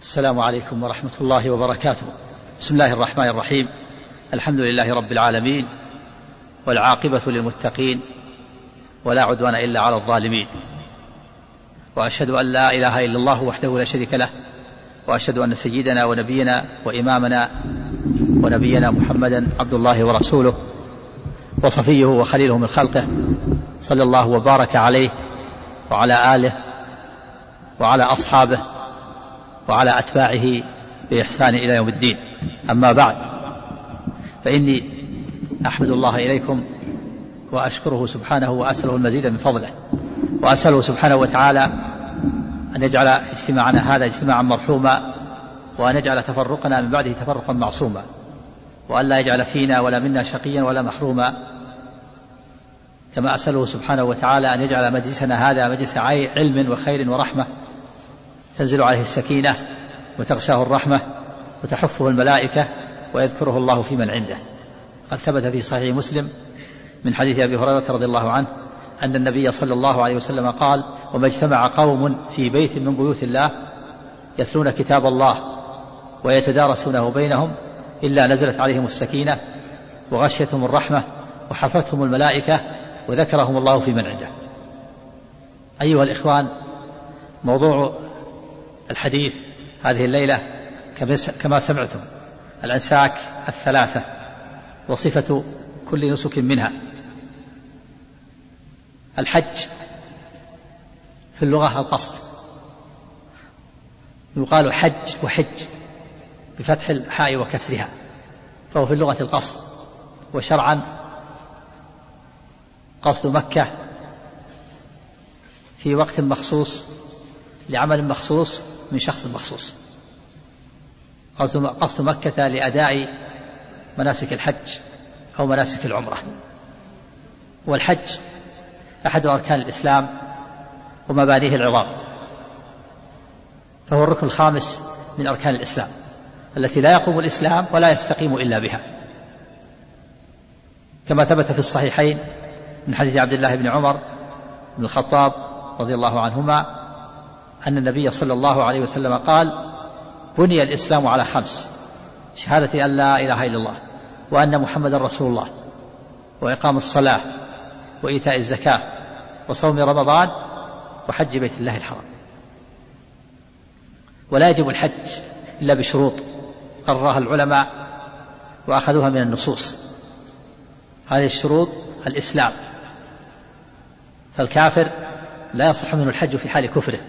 السلام عليكم ورحمة الله وبركاته. بسم الله الرحمن الرحيم. الحمد لله رب العالمين والعاقبة للمتقين ولا عدوان إلا على الظالمين. وأشهد أن لا إله إلا الله وحده لا شريك له وأشهد أن سيدنا ونبينا وإمامنا ونبينا محمدا عبد الله ورسوله وصفيه وخليله من خلقه صلى الله وبارك عليه وعلى آله وعلى أصحابه وعلى أتباعه بإحسان إلى يوم الدين. أما بعد فإني أحمد الله إليكم وأشكره سبحانه وأسأله المزيد من فضله وأسأله سبحانه وتعالى أن يجعل اجتماعنا هذا اجتماعا مرحوما وأن يجعل تفرقنا من بعده تفرقا معصوما وأن لا يجعل فينا ولا منا شقيا ولا محروما. كما أسأله سبحانه وتعالى أن يجعل مجلسنا هذا مجلس علم وخير ورحمة تنزل عليه السكينة وتغشاه الرحمة وتحفه الملائكة ويذكره الله في من عنده. قد ثبت في صحيح مسلم من حديث أبي هريرة رضي الله عنه أن النبي صلى الله عليه وسلم قال وما اجتمع قوم في بيت من بيوت الله يتلون كتاب الله ويتدارسونه بينهم إلا نزلت عليهم السكينة وغشيتهم الرحمة وحفتهم الملائكة وذكرهم الله في من عنده. أيها الإخوان موضوع الحديث هذه الليلة كما سمعتم. الأنساك الثلاثة وصفة كل نسك منها. الحج في اللغة القصد. يقال حج وحج بفتح الحاء وكسرها فهو في اللغة القصد. وشرعا قصد مكة في وقت مخصوص لعمل مخصوص من شخص مخصوص. قصد مكة لأداء مناسك الحج أو مناسك العمرة. والحج أحد أركان الإسلام ومبانيه العظام. فهو الركن الخامس من أركان الإسلام التي لا يقوم الإسلام ولا يستقيم إلا بها. كما ثبت في الصحيحين من حديث عبد الله بن عمر بن الخطاب رضي الله عنهما أن النبي صلى الله عليه وسلم قال بني الإسلام على خمس شهادة أن لا إله إلا الله وأن محمدا رسول الله وإقام الصلاة وإيتاء الزكاة وصوم رمضان وحج بيت الله الحرام. ولا يجب الحج إلا بشروط قررها العلماء وأخذوها من النصوص. هذه الشروط الإسلام. فالكافر لا يصح منه الحج في حال كفره.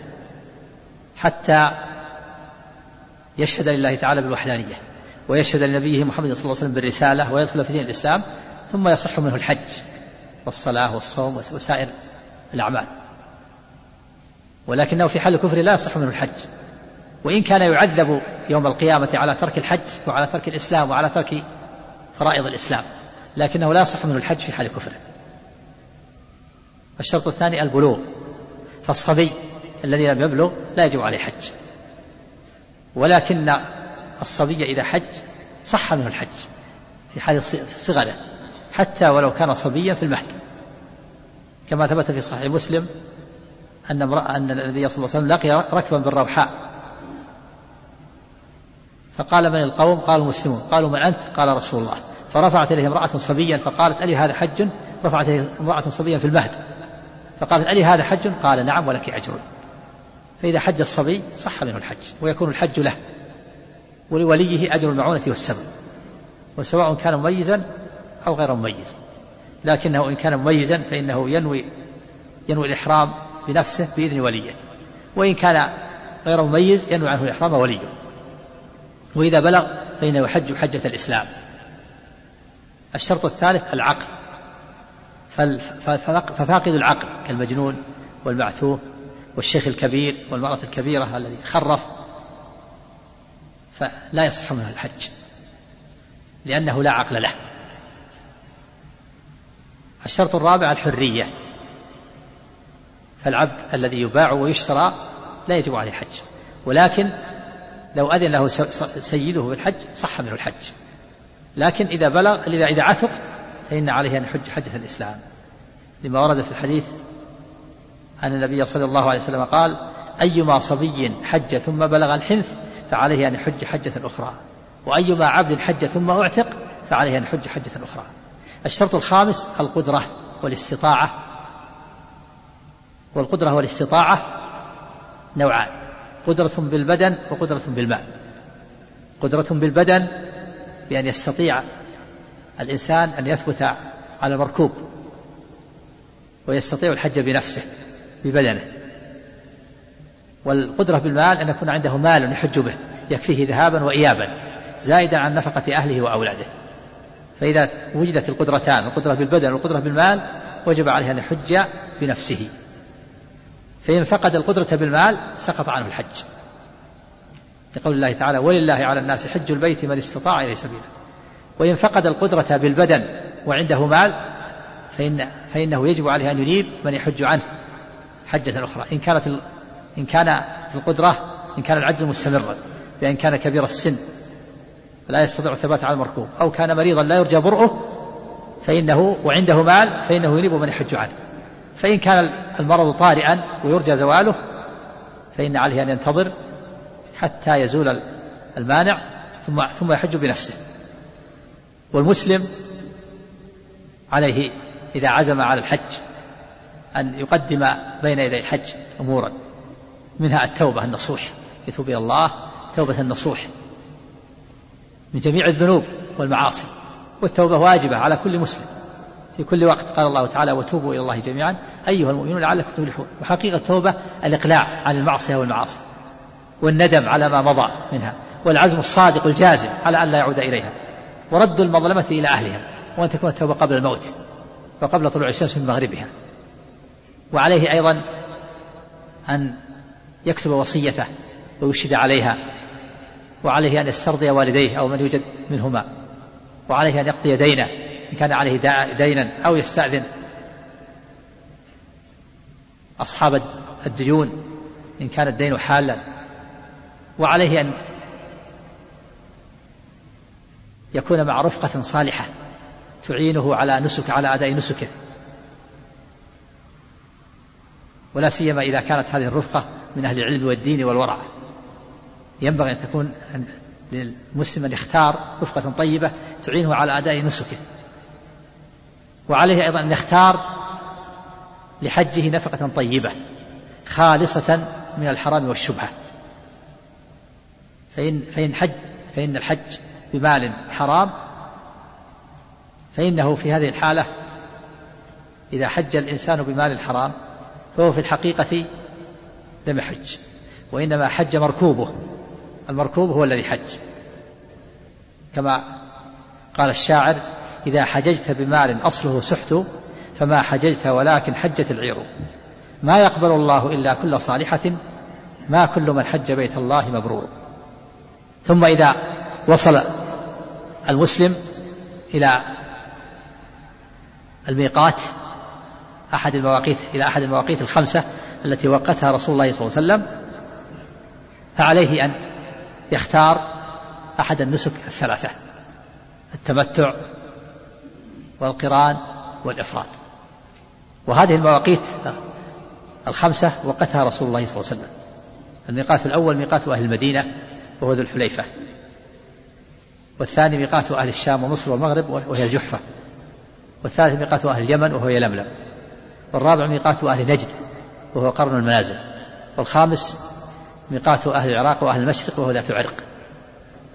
حتى يشهد لله تعالى بالوحدانية ويشهد لنبيه محمد صلى الله عليه وسلم بالرسالة ويدخل في دين الإسلام ثم يصح منه الحج والصلاة والصوم وسائر الأعمال. ولكنه في حال الكفر لا يصح منه الحج. وإن كان يعذب يوم القيامة على ترك الحج وعلى ترك الإسلام وعلى ترك فرائض الإسلام لكنه لا يصح منه الحج في حال كفره الشرط الثاني البلوغ فالصبي الذي لم يبلغ لا يجب عليه حج. ولكن الصبي إذا حج صح منه الحج في حال صغره حتى ولو كان صبيا في المهد. كما ثبت في صحيح مسلم أن امرأة أن النبي صلى الله عليه وسلم لقي ركبا بالروحاء. فقال من القوم؟ قالوا مسلمون قالوا من أنت؟ قال رسول الله. فرفعت إليه امرأة صبيا فقالت ألي هذا حج؟ رفعت إليه امرأة صبيا في المهد. فقالت ألي هذا حج؟ قال نعم ولك أجر. فإذا حج الصبي صح منه الحج ويكون الحج له ولوليه أجر المعونة والسبب وسواء كان مميزا أو غير مميز. لكنه إن كان مميزا فإنه ينوي ينوي الإحرام بنفسه بإذن وليه. وإن كان غير مميز ينوي عنه الإحرام وليه. وإذا بلغ فإنه يحج حجة الإسلام. الشرط الثالث العقل. ففاقد العقل كالمجنون والمعتوه والشيخ الكبير والمرأة الكبيرة الذي خرف فلا يصح منه الحج لأنه لا عقل له. الشرط الرابع الحرية فالعبد الذي يباع ويشترى لا يجب عليه الحج ولكن لو أذن له سيده بالحج صح منه الحج لكن إذا بلغ إذا إذا عتق فإن عليه أن يحج حجة الإسلام. لما ورد في الحديث أن النبي صلى الله عليه وسلم قال أيما صبي حج ثم بلغ الحنث فعليه أن يحج حجة أخرى. وأيما عبد حج ثم أعتق فعليه أن يحج حجة أخرى. الشرط الخامس القدرة والاستطاعة. والقدرة والاستطاعة نوعان. قدرة بالبدن وقدرة بالمال. قدرة بالبدن بأن يستطيع الإنسان أن يثبت على مركوب ويستطيع الحج بنفسه. ببدنه والقدرة بالمال أن يكون عنده مال يحج به يكفيه ذهابا وإيابا زائدا عن نفقة أهله وأولاده. فإذا وجدت القدرتان القدرة بالبدن والقدرة بالمال وجب عليه أن يحج بنفسه. فإن فقد القدرة بالمال سقط عنه الحج. لقول الله تعالى ولله على الناس حج البيت من استطاع إليه سبيلا. وإن فقد القدرة بالبدن وعنده مال فإن فإنه يجب عليه أن ينيب من يحج عنه. حجة أخرى. إن كانت إن كان القدرة إن كان العجز مستمرا بأن كان كبير السن لا يستطيع الثبات على المركوب أو كان مريضا لا يرجى برؤه فإنه وعنده مال فإنه ينيب من يحج عنه. فإن كان المرض طارئا ويرجى زواله فإن عليه أن ينتظر حتى يزول المانع ثم ثم يحج بنفسه. والمسلم عليه إذا عزم على الحج أن يقدم بين يدي الحج أمورا منها التوبة النصوح. يتوب إلى الله توبة النصوح. من جميع الذنوب والمعاصي. والتوبة واجبة على كل مسلم. في كل وقت. قال الله تعالى وتوبوا إلى الله جميعا. أيها المؤمنون لعلكم تفلحون. وحقيقة التوبة الإقلاع عن المعصية والمعاصي. والندم على ما مضى منها. والعزم الصادق الجازم على أن لا يعود إليها. ورد المظلمة إلى أهلها. وأن تكون التوبة قبل الموت. وقبل طلوع الشمس من مغربها. وعليه أيضا أن يكتب وصيته ويشهد عليها وعليه أن يسترضي والديه أو من يوجد منهما وعليه أن يقضي دينه إن كان عليه دينا أو يستأذن. أصحاب الديون إن كان الدين حالا. وعليه أن يكون مع رفقة صالحة تعينه على نسك على أداء نسكه. ولا سيما إذا كانت هذه الرفقة من أهل العلم والدين والورع. ينبغي أن تكون للمسلم أن يختار رفقة طيبة تعينه على أداء نسكه. وعليه أيضا أن يختار لحجه نفقة طيبة خالصة من الحرام والشبهة. فإن فإن حج فإن الحج بمال حرام فإنه في هذه الحالة إذا حج الإنسان بمال الحرام فهو في الحقيقة لم يحج وإنما حج مركوبه المركوب هو الذي حج. كما قال الشاعر إذا حججت بمال أصله سحت فما حججت ولكن حجت العير. ما يقبل الله إلا كل صالحة ما كل من حج بيت الله مبرور. ثم إذا وصل المسلم إلى الميقات أحد المواقيت إلى أحد المواقيت الخمسة التي وقتها رسول الله صلى الله عليه وسلم فعليه أن يختار أحد النسك الثلاثة التمتع والقران والإفراد. وهذه المواقيت الخمسة وقتها رسول الله صلى الله عليه وسلم. الميقات الأول ميقات أهل المدينة وهو ذو الحليفة. والثاني ميقات أهل الشام ومصر والمغرب وهي الجحفة. والثالث ميقات أهل اليمن وهو يلملم والرابع ميقات أهل نجد وهو قرن المنازل. والخامس ميقات أهل العراق وأهل المشرق وهو ذات عرق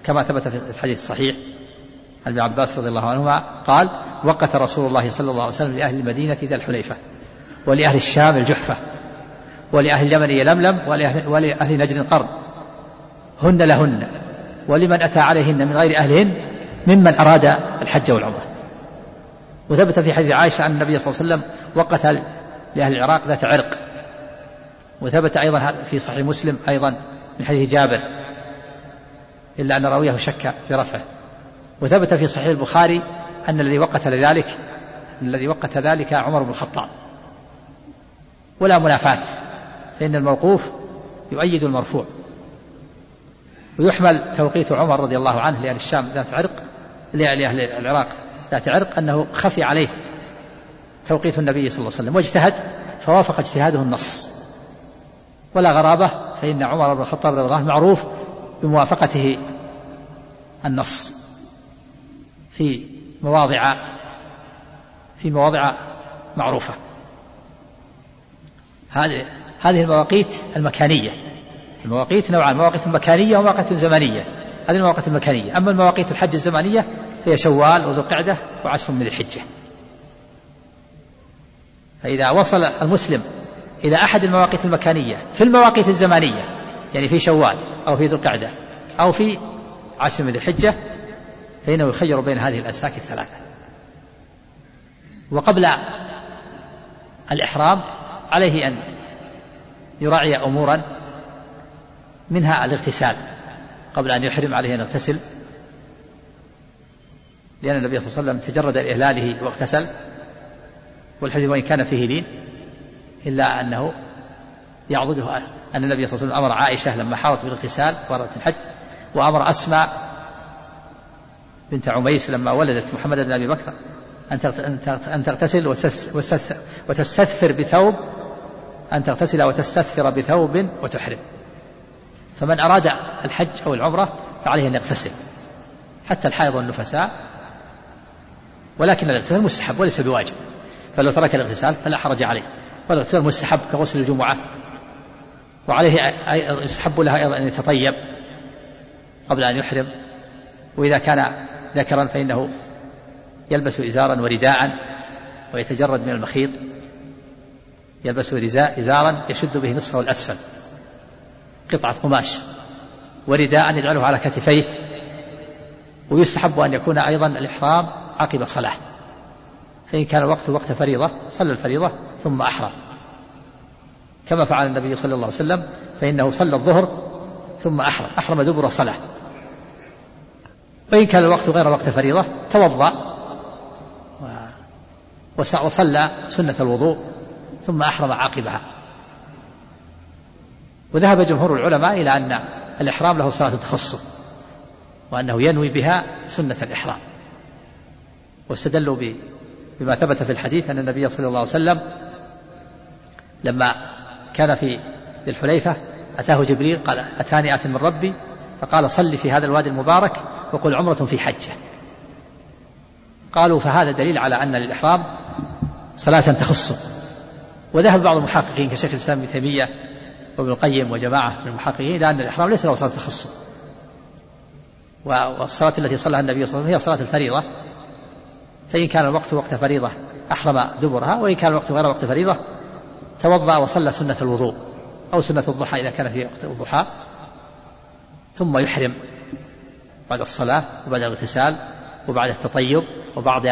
كما ثبت في الحديث الصحيح عن ابن عباس رضي الله عنهما قال وقت رسول الله صلى الله عليه وسلم لأهل المدينة ذا الحليفة ولأهل الشام الجحفة ولأهل اليمن يلملم ولأهل, ولأهل نجد قرن. هن لهن ولمن أتى عليهن من غير أهلهن ممن أراد الحج والعمرة. وثبت في حديث عائشة أن النبي صلى الله عليه وسلم وقت لأهل العراق ذات عرق. وثبت أيضا في صحيح مسلم أيضا من حديث جابر إلا أن راويه شك في رفعه. وثبت في صحيح البخاري أن الذي وقت لذلك الذي وقت ذلك عمر بن الخطاب. ولا منافاة فإن الموقوف يؤيد المرفوع. ويحمل توقيت عمر رضي الله عنه لأهل الشام ذات عرق لأهل العراق. ذات عرق أنه خفي عليه توقيت النبي صلى الله عليه وسلم واجتهد فوافق اجتهاده النص. ولا غرابة فإن عمر بن الخطاب رضي الله عنه معروف بموافقته النص في مواضع في مواضع معروفة. هذه هذه المواقيت المكانية. المواقيت نوعان مواقيت مكانية ومواقيت زمنية. هذه المواقيت المكانية. أما المواقيت الحج الزمانية فهي شوال وذو القعدة وعشر من الحجة. فإذا وصل المسلم إلى أحد المواقيت المكانية في المواقيت الزمانية يعني في شوال أو في ذو القعدة أو في عشر من الحجة فإنه يخير بين هذه الأساك الثلاثة. وقبل الإحرام عليه أن يراعي أمورا منها الاغتسال قبل أن يحرم عليه أن يغتسل. لأن النبي صلى الله عليه وسلم تجرد إهلاله واغتسل. والحديث وإن كان فيه لين إلا أنه يعضده أن النبي صلى الله عليه وسلم أمر عائشة لما حاولت بالاغتسال وردت الحج وأمر أسماء بنت عميس لما ولدت محمد بن أبي بكر أن تغتسل وتستثفر بثوب أن تغتسل وتستثفر بثوب وتحرم. فمن أراد الحج أو العمرة فعليه أن يغتسل حتى الحائض والنفساء ولكن الاغتسال مستحب وليس بواجب. فلو ترك الاغتسال فلا حرج عليه. والاغتسال مستحب كغسل الجمعة. وعليه يستحب لها أيضا أن يتطيب قبل أن يحرم. وإذا كان ذكرا فإنه يلبس إزارا ورداء ويتجرد من المخيط. يلبس إزارا يشد به نصفه الأسفل. قطعة قماش. ورداء يجعله على كتفيه. ويستحب أن يكون أيضا الإحرام عقب صلاة فإن كان الوقت وقت فريضة صلى الفريضة ثم أحرم. كما فعل النبي صلى الله عليه وسلم فإنه صلى الظهر ثم أحرم أحرم دبر صلاة وإن كان الوقت غير وقت فريضة توضأ وصلى سنة الوضوء ثم أحرم عاقبها. وذهب جمهور العلماء إلى أن الإحرام له صلاة تخصه وأنه ينوي بها سنة الإحرام. واستدلوا بما ثبت في الحديث أن النبي صلى الله عليه وسلم لما كان في الحليفة أتاه جبريل قال أتاني آت من ربي؟ فقال صل في هذا الوادي المبارك وقل عمرة في حجة. قالوا فهذا دليل على أن للإحرام صلاة تخصه وذهب بعض المحققين كشيخ الإسلام ابن تيمية وابن القيم وجماعة من المحققين إلى أن الإحرام ليس له صلاة تخصه والصلاة التي صلىها النبي صلى الله عليه وسلم هي صلاة الفريضة. فإن كان الوقت وقت فريضة أحرم دبرها وإن كان الوقت غير وقت فريضة توضأ وصلى سنة الوضوء أو سنة الضحى إذا كان في وقت الضحى ثم يحرم بعد الصلاة وبعد الاغتسال وبعد التطيب وبعد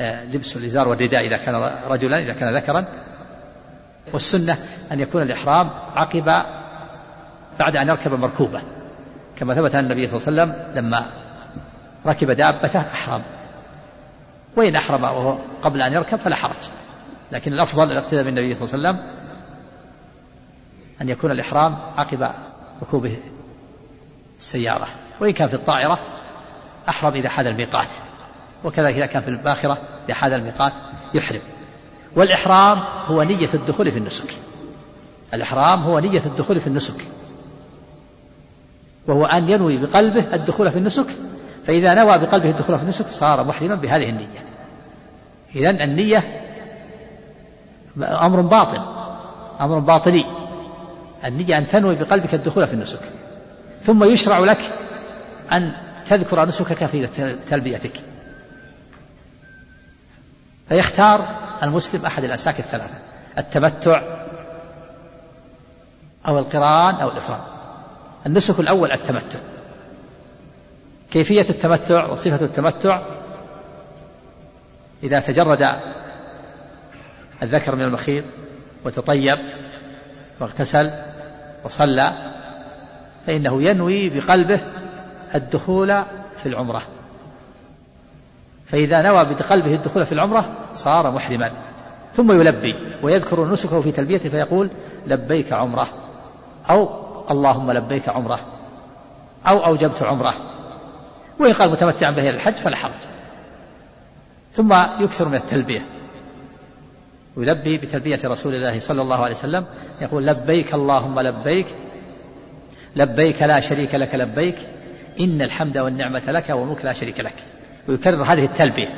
آه، لبس الإزار والرداء إذا كان رجلا إذا كان ذكرا. والسنة أن يكون الإحرام عقب بعد أن يركب مركوبة. كما ثبت أن النبي صلى الله عليه وسلم لما ركب دابته أحرم. وإن أحرم وهو قبل أن يركب فلا حرج. لكن الأفضل الاقتداء بالنبي صلى الله عليه وسلم أن يكون الإحرام عقب ركوبه السيارة. وإن كان في الطائرة أحرم إذا حاد الميقات. وكذلك إذا كان في الباخرة إذا حاد الميقات يحرم. والإحرام هو نية الدخول في النسك. الإحرام هو نية الدخول في النسك. وهو أن ينوي بقلبه الدخول في النسك. فإذا نوى بقلبه الدخول في النسك صار محرما بهذه النية. إذا النية أمر باطل أمر باطلي. النية أن تنوي بقلبك الدخول في النسك. ثم يشرع لك أن تذكر نسكك في تلبيتك. فيختار المسلم أحد الأساك الثلاثة التمتع أو القران أو الإفراد. النسك الأول التمتع. كيفية التمتع وصفة التمتع؟ إذا تجرد الذكر من المخيط وتطيب واغتسل وصلى فإنه ينوي بقلبه الدخول في العمرة. فإذا نوى بقلبه الدخول في العمرة صار محرما. ثم يلبي ويذكر نسكه في تلبيته فيقول لبيك عمرة. أو اللهم لبيك عمرة أو أوجبت عمرة وإن قال متمتعا به الحج فلا حرج. ثم يكثر من التلبية. ويلبي بتلبية رسول الله صلى الله عليه وسلم يقول لبيك اللهم لبيك لبيك لا شريك لك لبيك إن الحمد والنعمة لك والملك لا شريك لك. ويكرر هذه التلبية.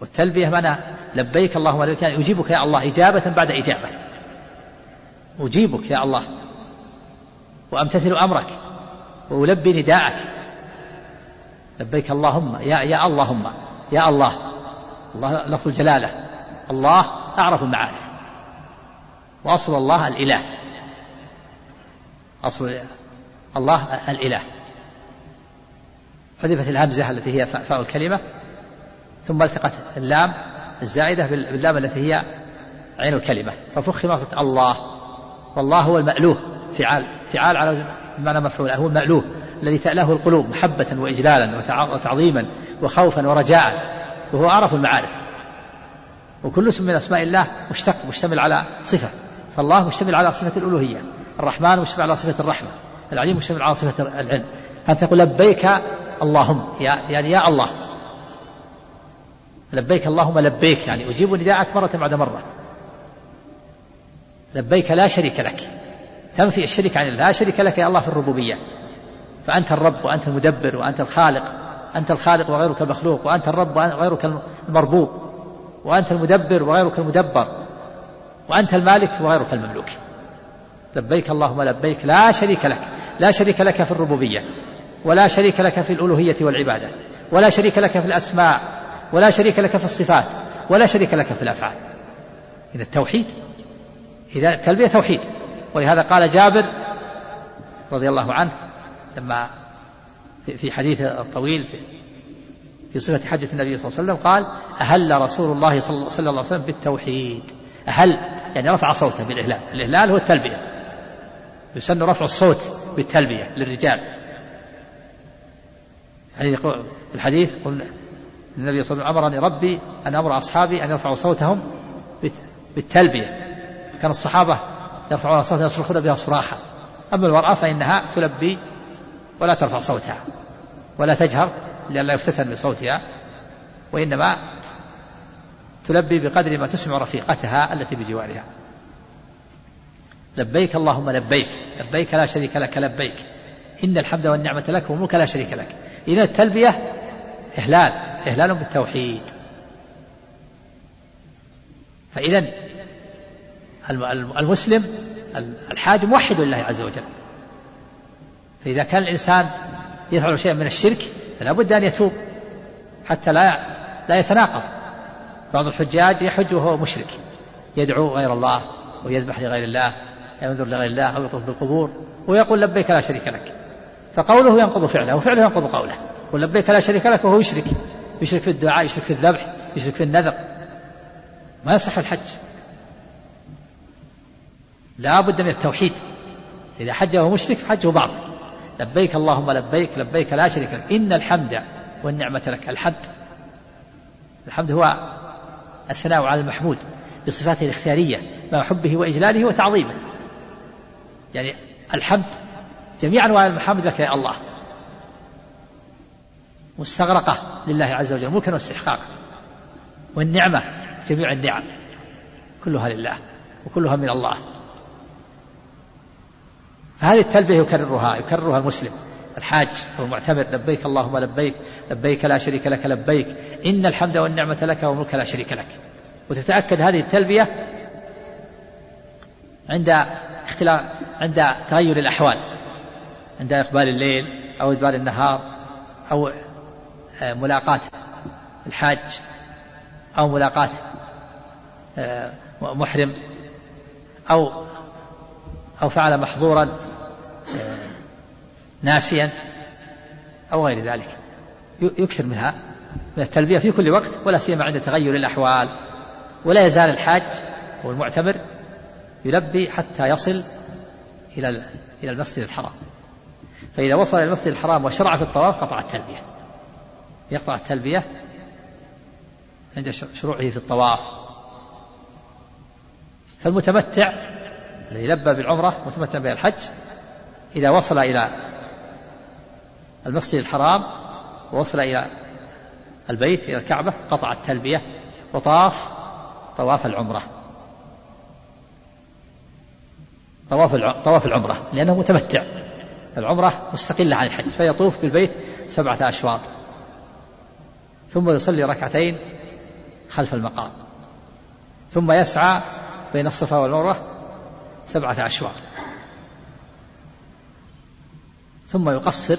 والتلبية معنى لبيك اللهم لبيك يعني أجيبك يا الله إجابة بعد إجابة. أجيبك يا الله وأمتثل أمرك وألبي نداءك. لبيك اللهم يا يا اللهم يا الله الله لفظ الجلالة الله أعرف المعارف وأصل الله الإله. أصل الله الإله. حذفت الهمزة التي هي فاء الكلمة ثم التقت اللام الزائدة باللام التي هي عين الكلمة. ففخم الله. والله هو المألوه. فعال فعال على بمعنى مفعول هو المألوه الذي تأله القلوب محبة وإجلالا وتعظيما وخوفا ورجاء وهو أعرف المعارف. وكل اسم من أسماء الله مشتق مشتمل على صفة. فالله مشتمل على صفة الألوهية الرحمن مشتمل على صفة الرحمة العليم مشتمل على صفة العلم. أنت تقول لبيك اللهم يعني يا الله. لبيك اللهم لبيك يعني أجيب نداءك مرة بعد مرة. لبيك لا شريك لك. تنفي الشرك عن الله لا شريك لك يا الله في الربوبية. فأنت الرب وأنت المدبر وأنت الخالق. أنت الخالق وغيرك المخلوق وأنت الرب وغيرك المربوب. وأنت المدبر وغيرك المدبر. وأنت المالك وغيرك المملوك. لبيك اللهم لبيك لا شريك لك. لا شريك لك في الربوبية. ولا شريك لك في الألوهية والعبادة. ولا شريك لك في الأسماء. ولا شريك لك في الصفات. ولا شريك لك في الأفعال. إذا التوحيد إذا التلبية توحيد. ولهذا قال جابر رضي الله عنه لما في حديث الطويل في في صفة حجة النبي صلى الله عليه وسلم قال أهل رسول الله صلى الله عليه وسلم بالتوحيد. أهل يعني رفع صوته بالإهلال. الإهلال هو التلبية. يسن رفع الصوت بالتلبية للرجال. يعني يقول الحديث قلنا النبي صلى الله عليه وسلم أمرني ربي أن أمر أصحابي أن يرفعوا صوتهم بالتلبية. كان الصحابة يرفعون صوتهم يصرخون بها صراحة. أما المرأة فإنها تلبي ولا ترفع صوتها ولا تجهر لئلا يفتتن بصوتها وإنما تلبي بقدر ما تسمع رفيقتها التي بجوارها. لبيك اللهم لبيك لبيك لا شريك لك لبيك. إن الحمد والنعمة لك والملك لا شريك لك. إذا التلبية إهلال إهلال بالتوحيد. فإذا المسلم الحاج موحد لله عز وجل. فإذا كان الإنسان يفعل شيئا من الشرك فلا بد أن يتوب حتى لا لا يتناقض. بعض الحجاج يحج وهو مشرك يدعو غير الله ويذبح لغير الله ينذر لغير الله أو يطوف بالقبور ويقول لبيك لا شريك لك. فقوله ينقض فعله وفعله ينقض قوله. يقول لبيك لا شريك لك وهو يشرك. يشرك في الدعاء يشرك في الذبح يشرك في النذر. ما يصح الحج. لا بد من التوحيد. إذا حج مشرك فحجه باطل. لبيك اللهم لبيك لبيك لا شريك لك. إن الحمد والنعمة لك. الحمد. الحمد هو الثناء على المحمود بصفاته الاختيارية مع حبه وإجلاله وتعظيمه. يعني الحمد جميع أنواع المحامد لك يا الله. مستغرقة لله عز وجل ملكا واستحقاقا. والنعمة جميع النعم. كلها لله وكلها من الله. فهذه التلبية يكررها يكررها المسلم. الحاج أو المعتمر لبيك اللهم لبيك لبيك لا شريك لك لبيك. إن الحمد والنعمة لك والملك لا شريك لك. وتتأكد هذه التلبية عند اختلاف عند تغير الأحوال. عند إقبال الليل أو إدبار النهار أو آه، ملاقاة الحاج أو ملاقاة آه، محرم أو أو فعل محظورا آه، ناسيا أو غير ذلك. يكثر منها من التلبية في كل وقت ولا سيما عند تغير الأحوال. ولا يزال الحاج والمعتمر يلبي حتى يصل إلى إلى المسجد الحرام. فإذا وصل إلى المسجد الحرام وشرع في الطواف قطع التلبية. يقطع التلبية عند شروعه في الطواف. فالمتمتع الذي لبى بالعمرة متمتع بالحج إذا وصل إلى المسجد الحرام ووصل إلى البيت إلى الكعبة قطع التلبية وطاف طواف العمرة. طواف طواف العمرة لأنه متمتع. العمرة مستقلة عن الحج فيطوف بالبيت سبعة أشواط. ثم يصلي ركعتين خلف المقام. ثم يسعى بين الصفا والمروة سبعة أشواط. ثم يقصر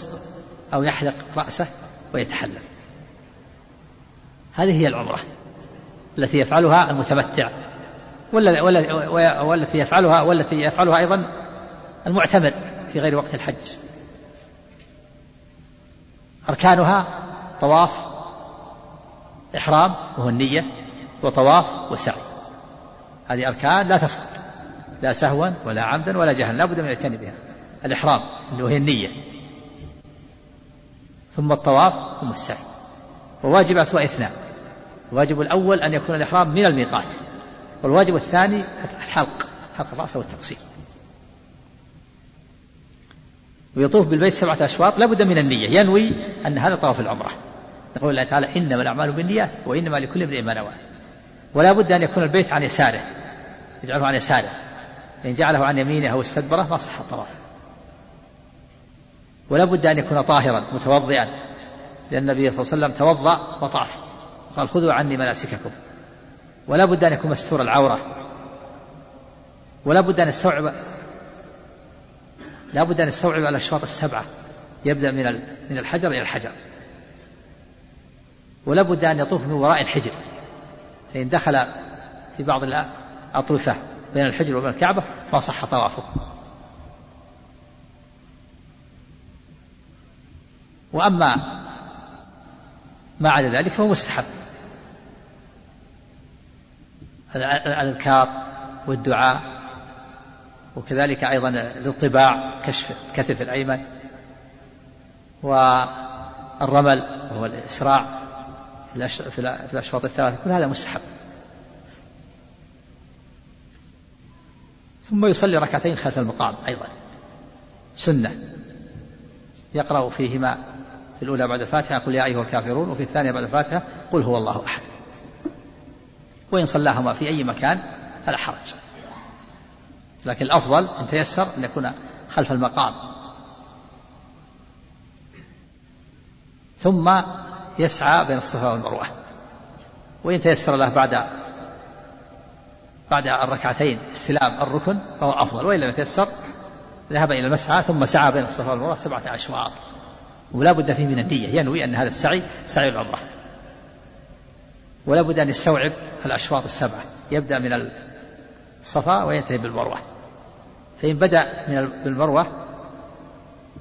أو يحلق رأسه ويتحلل. هذه هي العمرة التي يفعلها المتمتع والتي يفعلها والتي يفعلها أيضا المعتمر في غير وقت الحج. أركانها طواف إحرام وهو النية وطواف وسعي. هذه أركان لا تسقط لا سهوا ولا عمدا ولا جهلا لا بد من الاعتناء بها. الإحرام اللي وهي النية. ثم الطواف ثم السعي. وواجباتها إثنان. الواجب الأول أن يكون الإحرام من الميقات. والواجب الثاني الحلق حلق الرأس والتقصير ويطوف بالبيت سبعة أشواط لابد من النية. ينوي أن هذا طواف العمرة. يقول الله تعالى إنما الأعمال بالنيات وإنما لكل امرئ ما نوى. ولا بد أن يكون البيت عن يساره يجعله عن يساره. فإن جعله عن يمينه أو استدبره ما صح الطواف. ولا بد أن يكون طاهرا متوضئا لأن النبي صلى الله عليه وسلم توضأ وطاف. قال خذوا عني مناسككم. ولا بد أن يكون مستور العورة. ولا بد أن يستوعب لا بد أن يستوعب الأشواط السبعة. يبدأ من من الحجر إلى الحجر. ولا بد أن يطوف من وراء الحجر. فإن دخل في بعض الأطرفة بين الحجر وبين الكعبة ما صح طوافه. وأما ما عدا ذلك فهو مستحب. الأذكار والدعاء وكذلك أيضا الاطباع كشف الكتف الأيمن والرمل وهو الإسراع في الأشواط الثلاثة كل هذا مستحب. ثم يصلي ركعتين خلف المقام أيضا. سنة. يقرأ فيهما في الأولى بعد الفاتحة قل يا أيها الكافرون وفي الثانية بعد الفاتحة قل هو الله أحد. وإن صلاهما في أي مكان فلا حرج. لكن الأفضل إن تيسر أن يكون خلف المقام. ثم يسعى بين الصفا والمروة. وإن تيسر له بعد بعد الركعتين استلام الركن فهو أفضل. وإن لم يتيسر ذهب إلى المسعى ثم سعى بين الصفا والمروة سبعة أشواط. ولا بد فيه من النية ينوي أن هذا السعي سعي العمرة. ولا بد أن يستوعب الأشواط السبعة. يبدأ من الصفا وينتهي بالمروة. فإن بدأ من بالمروة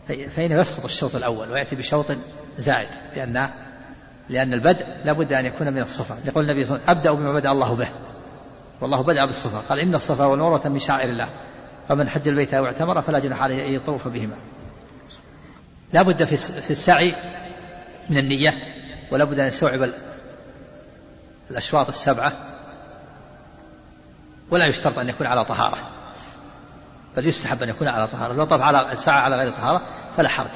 فإنه يسقط الشوط الأول ويأتي بشوط زائد لأن لأن البدء لابد أن يكون من الصفا. يقول النبي صلى الله عليه وسلم أبدأ بما بدأ الله به. والله بدأ بالصفا. قال إن الصفا والمروة من شعائر الله. فمن حج البيت أو اعتمر فلا جناح عليه أن يطوف بهما. لا بد في السعي من النية ولا بد أن يستوعب الأشواط السبعة ولا يشترط أن يكون على طهارة. بل يستحب أن يكون على طهارة. لو طاف على سعى على غير طهارة فلا حرج.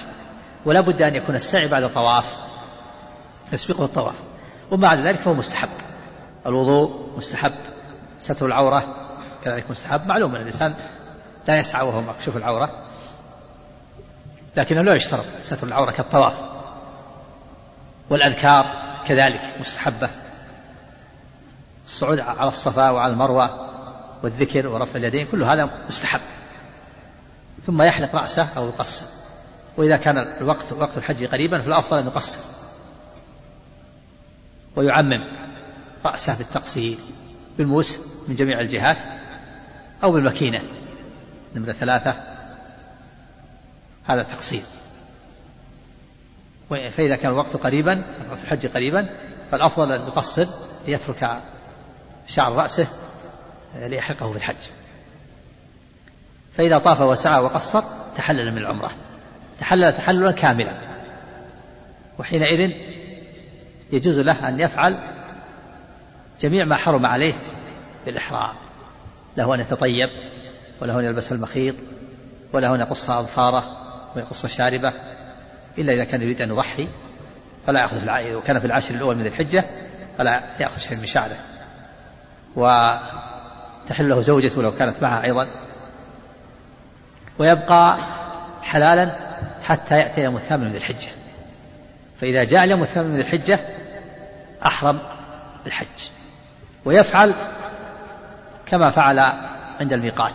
ولا بد أن يكون السعي بعد طواف. يسبقه الطواف. وبعد ذلك فهو مستحب. الوضوء مستحب. ستر العورة كذلك مستحب. معلوم أن الإنسان لا يسعى وهو مكشوف العورة لكنه لا يشترط ستر العورة كالطواف. والأذكار كذلك مستحبة. الصعود على الصفا وعلى المروة والذكر ورفع اليدين كل هذا مستحب. ثم يحلق رأسه أو يقصر. وإذا كان الوقت وقت الحج قريبا فالأفضل أن يقصر. ويعمم رأسه بالتقصير. بالموس من جميع الجهات أو بالمكينة نمرة ثلاثة. هذا تقصير. فإذا كان الوقت قريبا الحج قريبا فالأفضل أن يقصر ليترك شعر رأسه ليحقه في الحج. فإذا طاف وسعى وقصر تحلل من العمرة. تحلل تحللا كاملا. وحينئذ يجوز له أن يفعل جميع ما حرم عليه بالإحرام له أن يتطيب وله أن يلبس المخيط وله أن يقص أظفاره ويقص شاربه إلا إذا كان يريد أن يضحي فلا يأخذ في وكان في العشر الأول من الحجة فلا يأخذ شيء من شعره. وتحل له زوجته لو كانت معها أيضا. ويبقى حلالا حتى يأتي يوم الثامن من الحجة. فإذا جاء اليوم الثامن من الحجة أحرم بالحج ويفعل كما فعل عند الميقات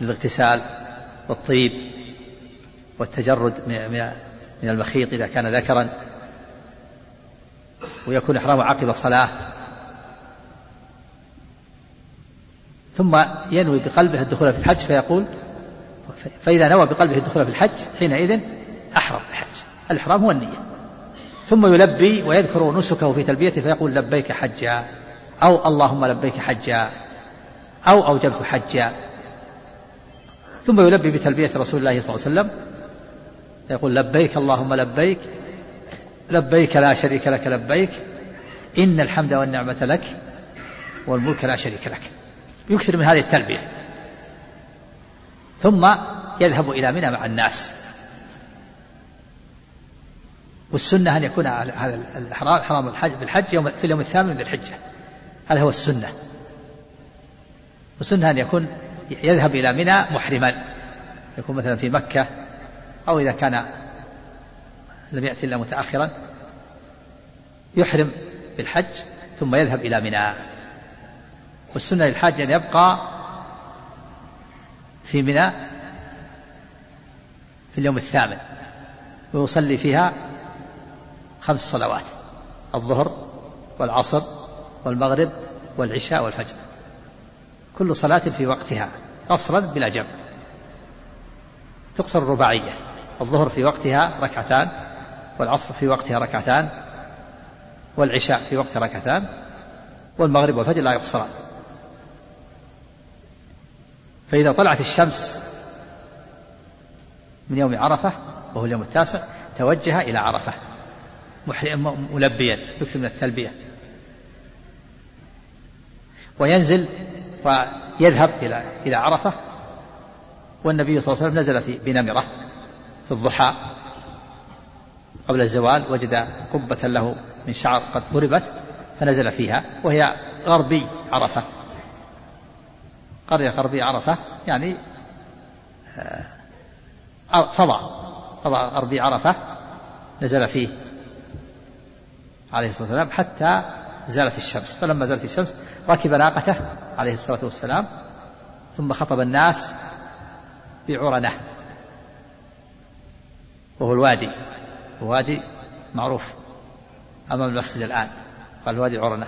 من الاغتسال والطيب والتجرد من المخيط إذا كان ذكرا ويكون إحرامه عقب الصلاة. ثم ينوي بقلبه الدخول في الحج فيقول فإذا نوى بقلبه الدخول في الحج حينئذ أحرم الحج. الإحرام هو النية. ثم يلبي ويذكر نسكه في تلبيته فيقول لبيك حجا. أو اللهم لبيك حجا أو أوجبت حجا. ثم يلبي بتلبية رسول الله صلى الله عليه وسلم. يقول لبيك اللهم لبيك. لبيك لا شريك لك لبيك. إن الحمد والنعمة لك والملك لا شريك لك. يكثر من هذه التلبية. ثم يذهب إلى منى مع الناس. والسنة أن يكون هذا الإحرام حرام الحج بالحج يوم في اليوم الثامن من الحجة. هذا هو السنة. والسنة أن يكون يذهب إلى منى محرما. يكون مثلا في مكة أو إذا كان لم يأتي إلا متأخرا يحرم بالحج ثم يذهب إلى منى. والسنة للحاج أن يبقى في منى في اليوم الثامن ويصلي فيها خمس صلوات الظهر والعصر والمغرب والعشاء والفجر. كل صلاة في وقتها قصرا بلا جمع. تقصر الرباعية الظهر في وقتها ركعتان والعصر في وقتها ركعتان والعشاء في وقتها ركعتان والمغرب والفجر لا يقصران. فإذا طلعت الشمس من يوم عرفة وهو اليوم التاسع توجه إلى عرفة ملبيا يكثر من التلبية. وينزل ويذهب إلى إلى عرفة والنبي صلى الله عليه وسلم نزل في بنمرة في الضحى قبل الزوال وجد قبة له من شعر قد ضربت فنزل فيها وهي غربي عرفة. قرية غربي عرفة يعني آه، فضاء فضاء غربي عرفة نزل فيه عليه الصلاة والسلام حتى زالت الشمس. فلما زالت الشمس ركب ناقته عليه الصلاة والسلام ثم خطب الناس بعرنة وهو الوادي وادي معروف أمام المسجد الآن قال وادي عرنة.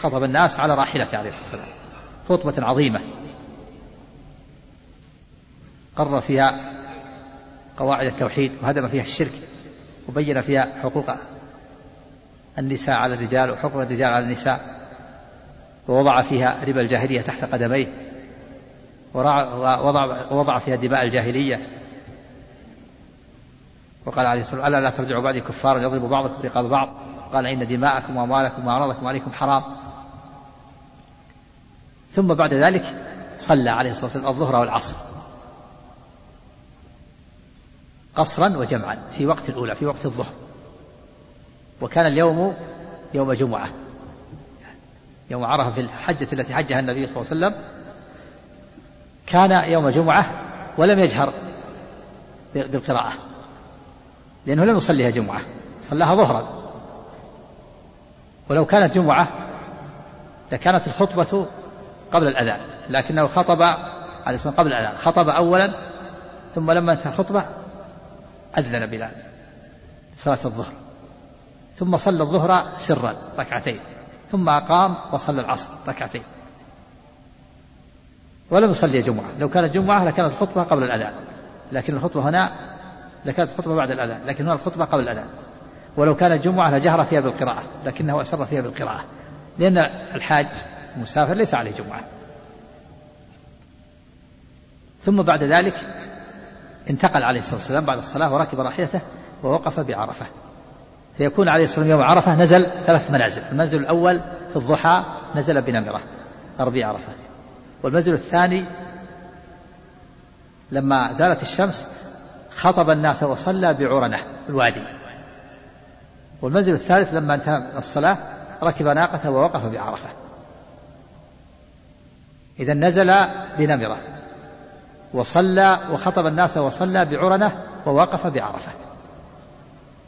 خطب الناس على راحلته عليه الصلاة والسلام خطبة عظيمة. قرر فيها قواعد التوحيد وهدم فيها الشرك وبين فيها حقوق النساء على الرجال وحقوق الرجال على النساء. ووضع فيها ربا الجاهلية تحت قدميه. ووضع وضع فيها دماء الجاهلية. وقال عليه الصلاة والسلام ألا لا ترجعوا بعدي كفارا يضرب بعضكم رقاب بعض. قال إن دماءكم وأموالكم وأعراضكم عليكم حرام. ثم بعد ذلك صلى عليه الصلاة والسلام الظهر والعصر. قصرا وجمعا في وقت الأولى في وقت الظهر. وكان اليوم يوم جمعة. يوم عرفة في الحجة التي حجها النبي صلى الله عليه وسلم كان يوم جمعة ولم يجهر بالقراءة لأنه لم يصليها جمعة صلاها ظهرا. ولو كانت جمعة لكانت الخطبة قبل الأذان لكنه خطب عليه الصلاة قبل الأذان خطب أولا ثم لما انتهى الخطبة أذن بلال صلاة الظهر ثم صلى الظهر سرا ركعتين. ثم أقام وصلى العصر ركعتين. ولم يصلي جمعة. لو كانت جمعة لكانت الخطبة قبل الأذان. لكن الخطبة هنا لكانت الخطبة بعد الأذان. لكن هنا الخطبة قبل الأذان. ولو كانت جمعة لجهر فيها بالقراءة. لكنه أسر فيها بالقراءة. لأن الحاج المسافر ليس عليه جمعة. ثم بعد ذلك انتقل عليه الصلاة والسلام بعد الصلاة وركب راحلته ووقف بعرفة. فيكون عليه الصلاة والسلام يوم عرفة نزل ثلاث منازل. المنزل الأول في الضحى نزل بنمرة غربي عرفة. والمنزل الثاني لما زالت الشمس خطب الناس وصلى بعرنة الوادي. والمنزل الثالث لما انتهى الصلاة ركب ناقته ووقف بعرفة. إذا نزل بنمرة وصلى وخطب الناس وصلى بعرنة ووقف بعرفة.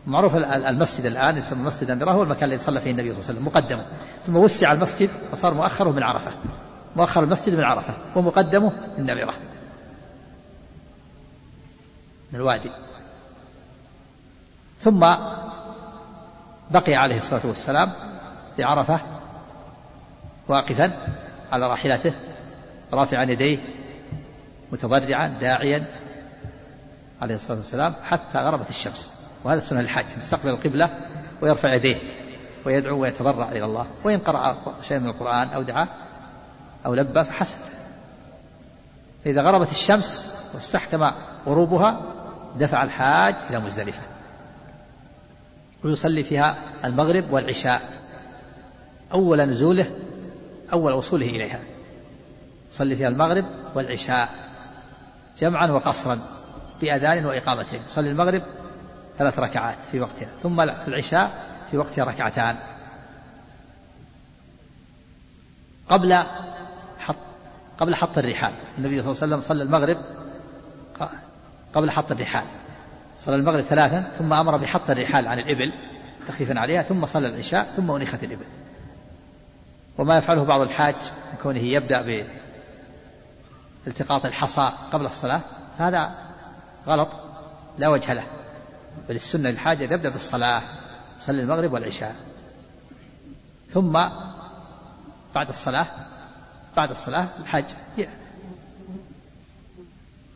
معروف المسجد الآن يسمى مسجد النمرة هو المكان الذي صلى فيه النبي صلى الله عليه وسلم مقدمه. ثم وسع المسجد وصار مؤخره من عرفة. مؤخر المسجد من عرفة ومقدمه من نمرة. من الوادي. ثم بقي عليه الصلاة والسلام في عرفة واقفا على راحلته رافعا يديه متضرعا داعيا عليه الصلاة والسلام حتى غربت الشمس. وهذا السنة الحج يستقبل القبلة ويرفع يديه ويدعو ويتضرع إلى الله. وإن قرأ شيء من القرآن أو دعا أو لبى فحسن. إذا غربت الشمس واستحكم غروبها دفع الحاج إلى مزدلفة. ويصلي فيها المغرب والعشاء. أول نزوله أول وصوله إليها. يصلي فيها المغرب والعشاء جمعا وقصرا بأذان وإقامتين يصلي المغرب ثلاث ركعات في وقتها ثم العشاء في وقتها ركعتان. قبل حط قبل حط الرحال النبي صلى الله عليه وسلم صلى المغرب قبل حط الرحال. صلى المغرب ثلاثا ثم أمر بحط الرحال عن الإبل تخفيفا عليها ثم صلى العشاء ثم أنيخت الإبل. وما يفعله بعض الحاج من كونه يبدأ بالتقاط الحصى قبل الصلاة هذا غلط لا وجه له. بل السنة للحاجة يبدأ بالصلاة صلي المغرب والعشاء. ثم بعد الصلاة بعد الصلاة الحج.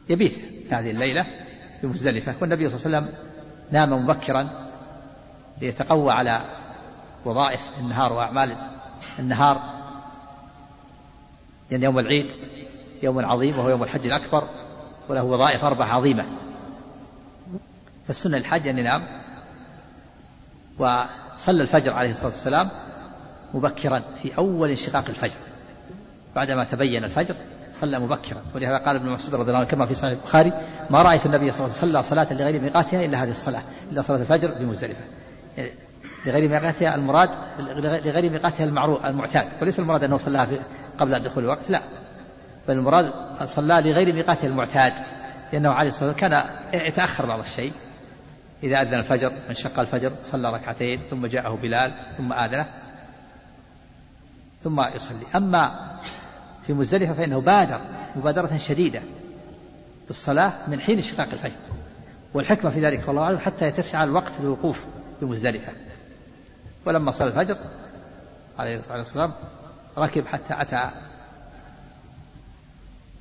يبيت هذه الليلة في مزدلفة والنبي صلى الله عليه وسلم نام مبكرا ليتقوى على وظائف النهار وأعمال النهار. لأن يوم العيد يوم عظيم وهو يوم الحج الأكبر وله وظائف أربعة عظيمة. فالسنة للحج أن ينام وصلى الفجر عليه الصلاة والسلام مبكرا في أول انشقاق الفجر. بعدما تبين الفجر صلى مبكرا. ولهذا قال ابن مسعود رضي الله عنه كما في صحيح البخاري ما رأيت النبي صلى الله عليه وسلم صلى صلاة لغير ميقاتها إلا هذه الصلاة إلا صلاة الفجر بمزدلفة. يعني لغير ميقاتها المراد لغير ميقاتها المعروف المعتاد. وليس المراد أنه صلاها قبل دخول الوقت لا. بل المراد صلى لغير ميقاتها المعتاد. لأنه عليه الصلاة والسلام كان يتأخر بعض الشيء. إذا أذن الفجر انشق الفجر صلى ركعتين ثم جاءه بلال ثم آذنه ثم يصلي. أما في مزدلفة فإنه بادر مبادرة شديدة بالصلاة من حين انشقاق الفجر. والحكمة في ذلك والله أعلم حتى يتسع الوقت للوقوف في مزدلفة. ولما صلى الفجر عليه الصلاة والسلام ركب حتى أتى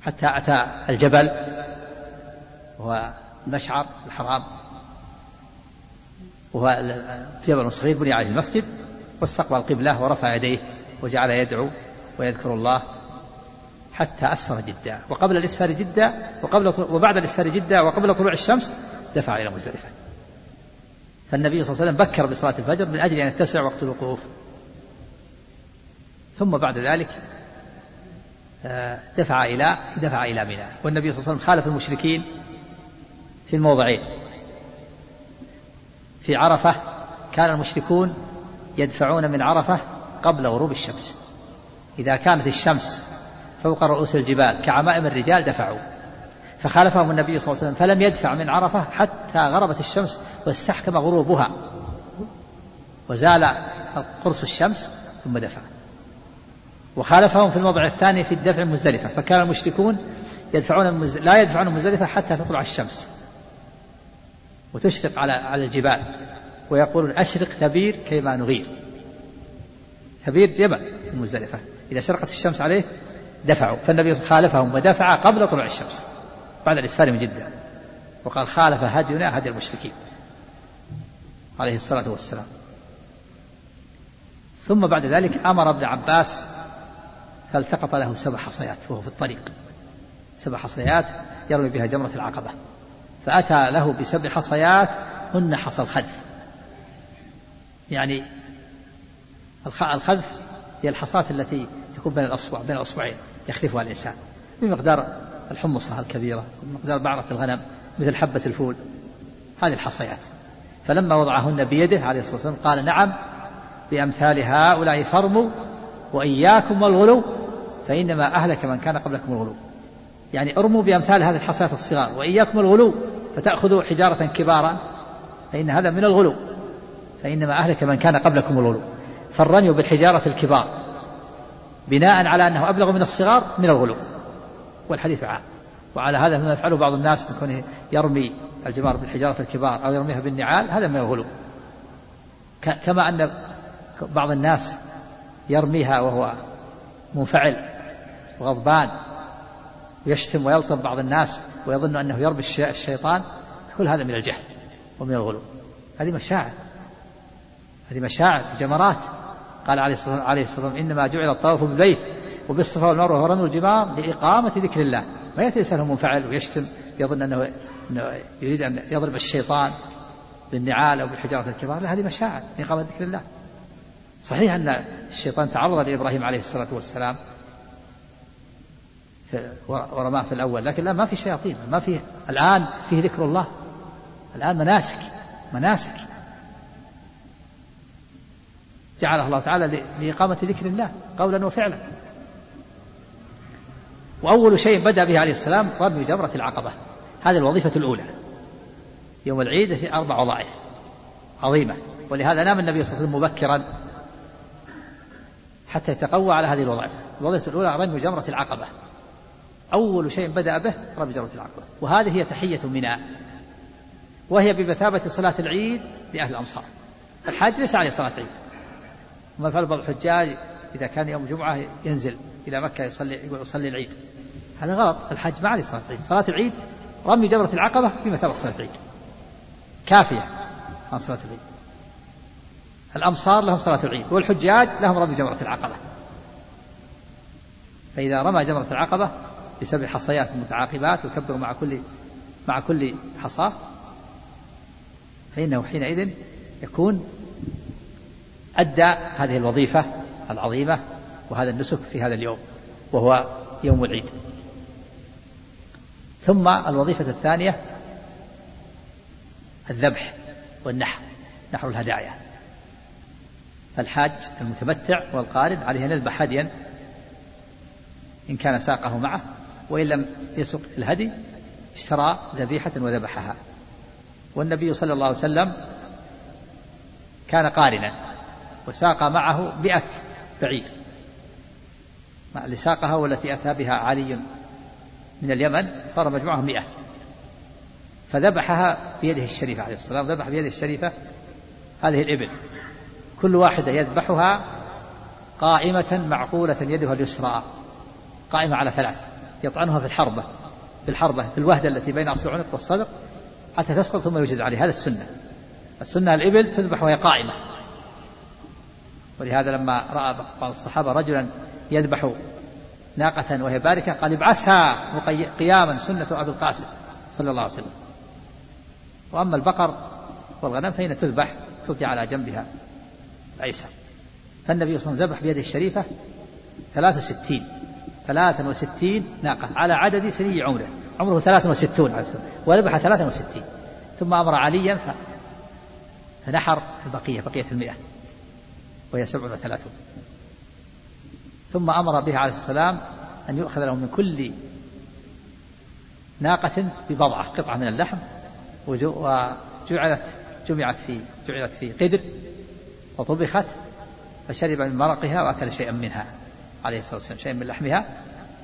حتى أتى الجبل وهو المشعر الحرام. وهو جبل صغير بني عليه المسجد واستقبل القبلة ورفع يديه وجعل يدعو ويذكر الله حتى أسفر جدة. وقبل الإسفار جدة وقبل وبعد الإسفار جدة وقبل طلوع الشمس دفع إلى مزدلفة. فالنبي صلى الله عليه وسلم بكر بصلاة الفجر من أجل أن يتسع وقت الوقوف. ثم بعد ذلك آه، دفع إلى دفع إلى منى والنبي صلى الله عليه وسلم خالف المشركين في الموضعين. في عرفة كان المشركون يدفعون من عرفة قبل غروب الشمس. إذا كانت الشمس فوق رؤوس الجبال كعمائم الرجال دفعوا. فخالفهم النبي صلى الله عليه وسلم فلم يدفع من عرفة حتى غربت الشمس واستحكم غروبها. وزال قرص الشمس ثم دفع. وخالفهم في الموضع الثاني في الدفع مزدلفة فكان المشركون يدفعون. لا يدفعون مزدلفة حتى تطلع الشمس. وتشرق على على الجبال. ويقولون أشرق ثبير كيما نغير. ثبير جبل مزدلفة إذا شرقت الشمس عليه دفعوا. فالنبي خالفهم ودفع قبل طلوع الشمس. بعد الإسفار من جدة. وقال خالف هدينا هدي المشركين. عليه الصلاة والسلام. ثم بعد ذلك أمر ابن عباس فالتقط له سبع حصيات وهو في الطريق. سبع حصيات يرمي بها جمرة العقبة. فأتى له بسبع حصيات هن حصى الخذف يعني الخذف هي الحصاة التي تكون بين الأصبع بين الأصبعين يخلفها الإنسان. بمقدار الحمصة الكبيرة بمقدار بعرة الغنم مثل حبة الفول. هذه الحصيات. فلما وضعهن بيده عليه الصلاة والسلام قال نعم بأمثال هؤلاء فرموا وإياكم والغلو فإنما أهلك من كان قبلكم الغلو. يعني ارموا بأمثال هذه الحصيات الصغار وإياكم الغلو فتأخذوا حجارة كبارا فإن هذا من الغلو فإنما أهلك من كان قبلكم الغلو. فالرمي بالحجارة الكبار بناء على أنه أبلغ من الصغار من الغلو والحديث عام. وعلى هذا مما يفعله بعض الناس من كونه يرمي الجمار بالحجارة الكبار أو يرميها بالنعال هذا من الغلو. كما أن بعض الناس يرميها وهو منفعل وغضبان ويشتم ويلطم بعض الناس ويظن أنه يرمي الشيطان كل هذا من الجهل ومن الغلو. هذه مشاعر. هذه مشاعر جمرات. قال عليه الصلاة والسلام إنما جعل الطواف بالبيت وبالصفا والمروة ورمي الجمار لإقامة ذكر الله. ما يأتي الإنسان منفعل ويشتم يظن أنه يريد أن يضرب الشيطان بالنعال أو بالحجارة الكبار. لا هذه مشاعر لإقامة ذكر الله. صحيح أن الشيطان تعرض لإبراهيم عليه الصلاة والسلام ورماه في الأول. لكن لا ما في شياطين. ما في الآن فيه ذكر الله. الآن مناسك. مناسك. جعلها الله تعالى لإقامة ذكر الله. قولا وفعلا. وأول شيء بدأ به عليه السلام رمي جمرة العقبة. هذه الوظيفة الأولى. يوم العيد في أربع وظائف عظيمة. ولهذا نام النبي صلى الله عليه وسلم مبكرا حتى يتقوى على هذه الوظائف الوظيفة الأولى رمي جمرة العقبة. أول شيء بدأ به رمي جمرة العقبة وهذه هي تحية منى. وهي بمثابة صلاة العيد لأهل الأمصار الحاج ليس عليه صلاة عيد. وما يفعل بعض الحجاج إذا كان يوم جمعة ينزل إلى مكة يصلي يقول يصلي العيد. هذا غلط. الحج ما عليه صلاة العيد صلاة العيد رمي جمرة العقبة بمثابة صلاة العيد. كافية عن صلاة العيد. الأمصار لهم صلاة العيد والحجاج لهم رمي جمرة العقبة. فإذا رمى جمرة العقبة بسبع حصيات متعاقبات ويكبر مع كل مع كل حصاة فإنه حينئذ يكون أدى هذه الوظيفة العظيمة وهذا النسك في هذا اليوم وهو يوم العيد. ثم الوظيفة الثانية الذبح والنحر نحر الهدايا. الحاج المتمتع والقارن عليه أن يذبح هديا إن كان ساقه معه وإن لم يسق الهدي اشترى ذبيحة وذبحها. والنبي صلى الله عليه وسلم كان قارنا وساق معه مئة بعير. اللي ساقها والتي أتى بها علي من اليمن صار مجموعه مئة. فذبحها بيده الشريفة عليه الصلاة والسلام ذبح بيده الشريفة هذه الإبل. كل واحدة يذبحها قائمة معقولة يدها اليسرى قائمة على ثلاث. يطعنها في الحربة في الحربة في الوهدة التي بين أصل العنق والصدر حتى تسقط ثم يوجد عليها هذا السنة. السنة الإبل تذبح وهي قائمة. ولهذا لما رأى بعض الصحابة رجلا يذبح ناقة وهي باركة قال ابعثها قياما سنة أبي القاسم صلى الله عليه وسلم. وأما البقر والغنم فإن تذبح تلقي على جنبها الأيسر فالنبي صلى الله عليه وسلم ذبح بيده الشريفة ثلاثة وستين. ثلاثا وستين ناقة على عدد سني عمره. عمره ثلاثا وستون وذبح ثلاثا وستين. ثم أمر عليا فنحر البقية بقية المئة. وهي سبع وثلاثون ثم أمر به عليه السلام أن يؤخذ له من كل ناقة ببضعة قطعة من اللحم وجعلت جمعت في جعلت في قدر وطبخت فشرب من مرقها وأكل شيئا منها. عليه الصلاة والسلام شيئا من لحمها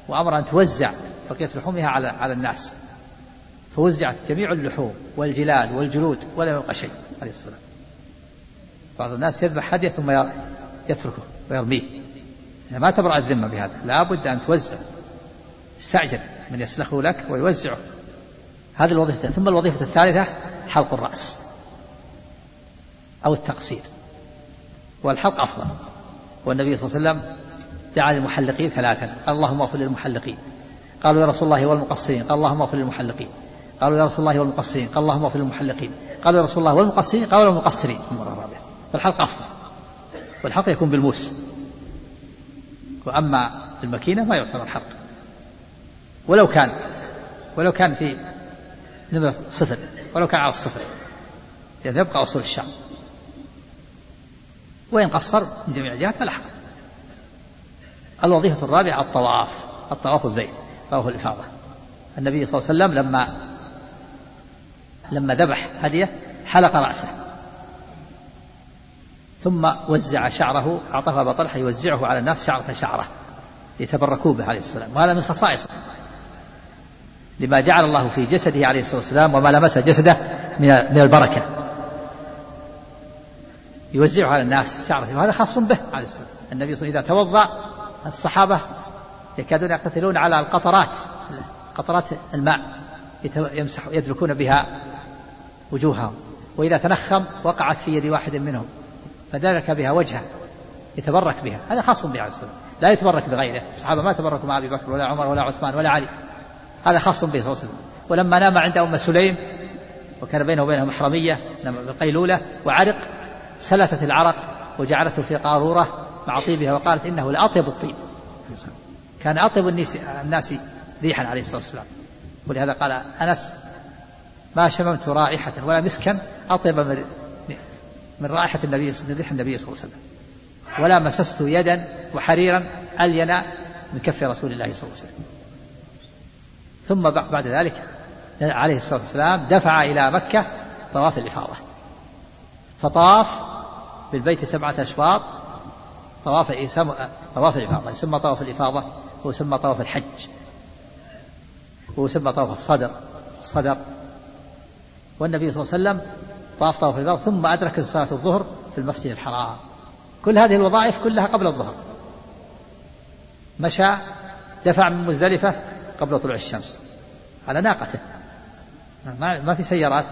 وأمر أن توزع بقية لحومها على على الناس. فوزعت جميع اللحوم والجلال والجلود ولم يبقى شيء عليه الصلاة والسلام. بعض الناس يذبح هدية ثم يتركه ويرميه. ما تبرأ الذمة بهذا. لا بد أن توزع. استعجل من يسلخه لك ويوزعه. هذه الوظيفة. ثم الوظيفة الثالثة حلق الرأس. أو التقصير. والحلق أفضل. والنبي صلى الله عليه وسلم دعا للمحلقين ثلاثا. قال اللهم اغفر للمحلقين. قالوا يا رسول الله والمقصرين. قال اللهم اغفر للمحلقين. قالوا يا رسول الله والمقصرين. قال اللهم اغفر للمحلقين. قالوا يا رسول الله والمقصرين. قالوا المقصرين. المرة الرابعة فالحلق أفضل. والحلق يكون بالموس. وأما المكينة ما يعتبر حلق. ولو كان ولو كان في نمرة صفر. ولو كان على الصفر. يعني يبقى أصول الشعر. وإن قصر من جميع الجهات فلا حرج الوظيفة الرابعة الطواف الطواف البيت طواف الإفاضة. النبي صلى الله عليه وسلم لما لما ذبح هدية حلق رأسه. ثم وزع شعره أعطاه أبا طلحة يوزعه على الناس شعرة شعرة يتبركوا به عليه الصلاة والسلام وهذا من خصائصه لما جعل الله في جسده عليه الصلاة والسلام وما لمس جسده من من البركة. يوزعه على الناس شعرة وهذا خاص به عليه الصلاة والسلام النبي صلى الله عليه وسلم إذا توضأ الصحابة يكادون يقتتلون على القطرات قطرات الماء يمسح يدلكون بها وجوههم. وإذا تنخم وقعت في يد واحد منهم فدلك بها وجهه يتبرك بها. هذا خاص به عليه الصلاة لا يتبرك بغيره. الصحابة ما تبركوا مع أبي بكر ولا عمر ولا عثمان ولا علي. هذا خاص به صلى الله عليه وسلم. ولما نام عند أم سليم وكان بينه وبينها محرمية نام بالقيلولة وعرق سلتت العرق وجعلته في قارورة مع طيبها وقالت إنه لأطيب الطيب. كان أطيب الناس, الناس ريحا عليه الصلاة والسلام. ولهذا قال أنس ما شممت رائحة ولا مسكا أطيب من من رائحة النبي من ريح النبي صلى الله عليه وسلم. ولا مسست يدا وحريرا ألين من كف رسول الله صلى الله عليه وسلم. ثم بعد ذلك عليه الصلاة والسلام دفع إلى مكة طواف الإفاضة. فطاف بالبيت سبعة أشواط طواف طواف الإفاضة. يسمى طواف الإفاضة ويسمى طواف الحج. ويسمى طواف الصدر الصدر. والنبي صلى الله عليه وسلم طاف طواف الإفاضة ثم أدرك صلاة الظهر في المسجد الحرام. كل هذه الوظائف كلها قبل الظهر. مشى دفع من مزدلفة قبل طلوع الشمس. على ناقته. ما في سيارات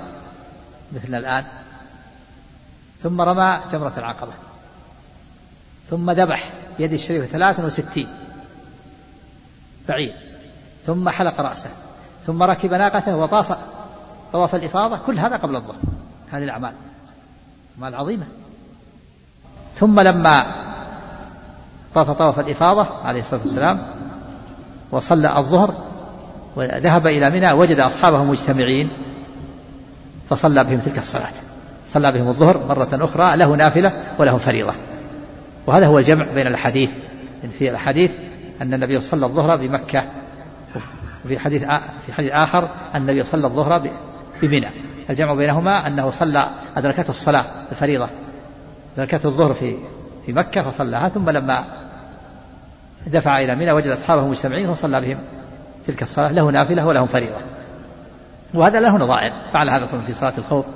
مثلنا الآن. ثم رمى جمرة العقبة. ثم ذبح بيد الشريف ثلاث وستين. بعير ثم حلق رأسه. ثم ركب ناقته وطاف طواف الإفاضة. كل هذا قبل الظهر. هذه الأعمال. أعمال عظيمة. ثم لما طاف طواف الإفاضة عليه الصلاة والسلام وصلى الظهر وذهب إلى منى وجد أصحابه مجتمعين فصلى بهم تلك الصلاة. صلى بهم الظهر مرة أخرى له نافلة وله فريضة. وهذا هو الجمع بين الأحاديث في الأحاديث أن النبي صلى الظهر بمكة وفي حديث في حديث آخر أن النبي صلى الظهر بمنى الجمع بينهما أنه صلى أدركته الصلاة الفريضة. أدركته الظهر في في مكة فصلىها ثم لما دفع إلى منى وجد أصحابه مجتمعين وصلى بهم تلك الصلاة. له نافلة ولهم فريضة. وهذا له نظائر. فعل هذا في صلاة الخوف.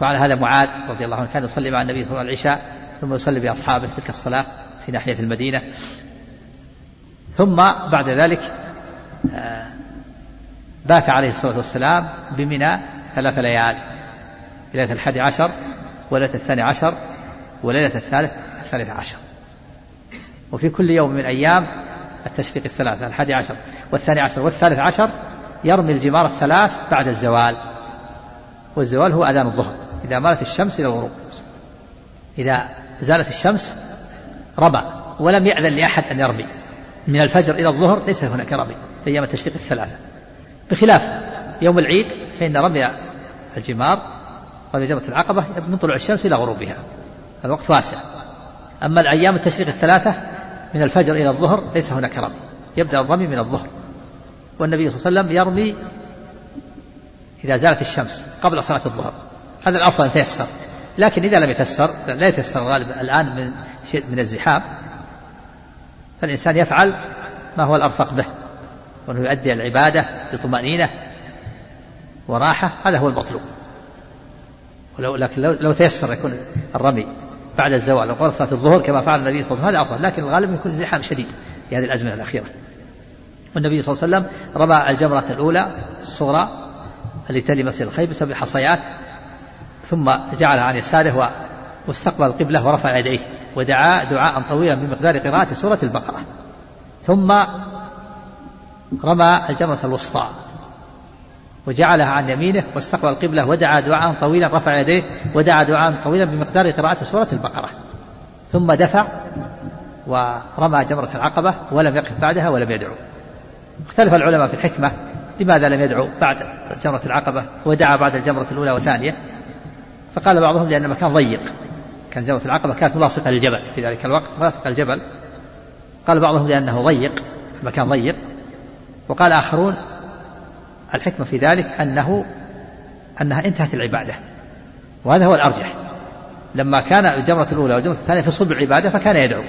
فعل هذا معاذ رضي الله عنه كان يصلي مع النبي صلى الله عليه وسلم العشاء ثم يصلي بأصحابه تلك الصلاة في ناحية المدينة. ثم بعد ذلك آه، بات عليه الصلاة والسلام بمنى ثلاث ليال ليلة الحادي عشر وليلة الثاني عشر وليلة الثالث الثالث عشر. وفي كل يوم من أيام التشريق الثلاثة الحادي عشر والثاني عشر والثالث عشر يرمي الجمار الثلاث بعد الزوال والزوال هو أذان الظهر. إذا مالت الشمس إلى الغروب. إذا زالت الشمس رمى ولم يأذن لأحد أن يرمي من الفجر إلى الظهر ليس هناك رمي في أيام التشريق الثلاثة. بخلاف يوم العيد فإن رمي الجمار رمي جمرة العقبة من طلوع الشمس إلى غروبها. الوقت واسع. أما الأيام التشريق الثلاثة من الفجر إلى الظهر ليس هناك رمي. يبدأ الرمي من الظهر. والنبي صلى الله عليه وسلم يرمي إذا زالت الشمس قبل صلاة الظهر. هذا الأفضل أن يتيسر. لكن إذا لم يتيسر لا يتيسر غالب الآن من شيء من الزحام. فالإنسان يفعل ما هو الأرفق به وأنه يؤدي العبادة بطمأنينة وراحة. هذا هو المطلوب. ولو لكن لو, لو تيسر يكون الرمي بعد الزوال وقبل صلاة الظهر كما فعل النبي صلى الله عليه وسلم هذا أفضل. لكن الغالب يكون زحام شديد في هذه الأزمنة الأخيرة. والنبي صلى الله عليه وسلم رمى الجمرة الأولى الصغرى التي تلي مسجد الخير بسبب حصيات ثم جعلها عن يساره واستقبل القبلة ورفع يديه ودعا دعاء طويلا بمقدار قراءة سورة البقرة. ثم رمى الجمرة الوسطى وجعلها عن يمينه واستقبل القبلة ودعا دعاء طويلا رفع يديه ودعا دعاء طويلا بمقدار قراءة سورة البقرة. ثم دفع ورمى جمرة العقبة ولم يقف بعدها ولم يدعو. اختلف العلماء في الحكمة لماذا لم يدعو بعد جمرة العقبة ودعا بعد الجمرة الأولى والثانية فقال بعضهم لأن المكان ضيق. كان جمرة العقبة كانت ملاصقة للجبل في ذلك الوقت ملاصقة للجبل. قال بعضهم لأنه ضيق المكان ضيق. وقال آخرون الحكمة في ذلك أنه أنها انتهت العبادة. وهذا هو الأرجح. لما كان الجمرة الأولى والجمرة الثانية في صلب العبادة فكان يدعو.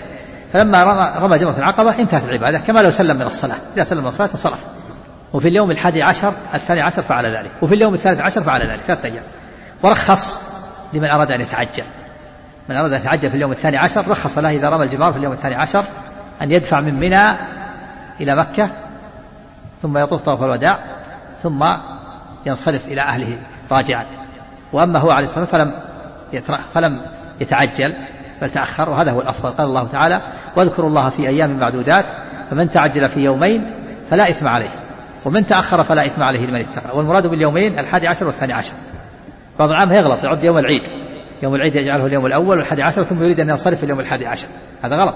فلما رمى, رمى جمرة العقبة انتهت العبادة كما لو سلم من الصلاة. إذا سلم من الصلاة انصرف. وفي اليوم الحادي عشر الثاني عشر فعل ذلك. وفي اليوم الثالث عشر فعل ذلك ثلاثة أيام. ورخص لمن أراد أن يتعجل. من أراد أن يتعجل في اليوم الثاني عشر رخص له إذا رمى الجمار في اليوم الثاني عشر أن يدفع من منى إلى مكة ثم يطوف طواف الوداع ثم ينصرف إلى أهله راجعا. وأما هو عليه الصلاة فلم فلم يتعجل بل تأخر وهذا هو الأفضل. قال الله تعالى واذكروا الله في أيام معدودات فمن تعجل في يومين فلا إثم عليه ومن تأخر فلا إثم عليه لمن اتقى. والمراد باليومين الحادي عشر والثاني عشر. بعض العام يغلط يعد يوم العيد. يوم العيد يجعله اليوم الأول والحادي عشر ثم يريد أن ينصرف اليوم الحادي عشر. هذا غلط.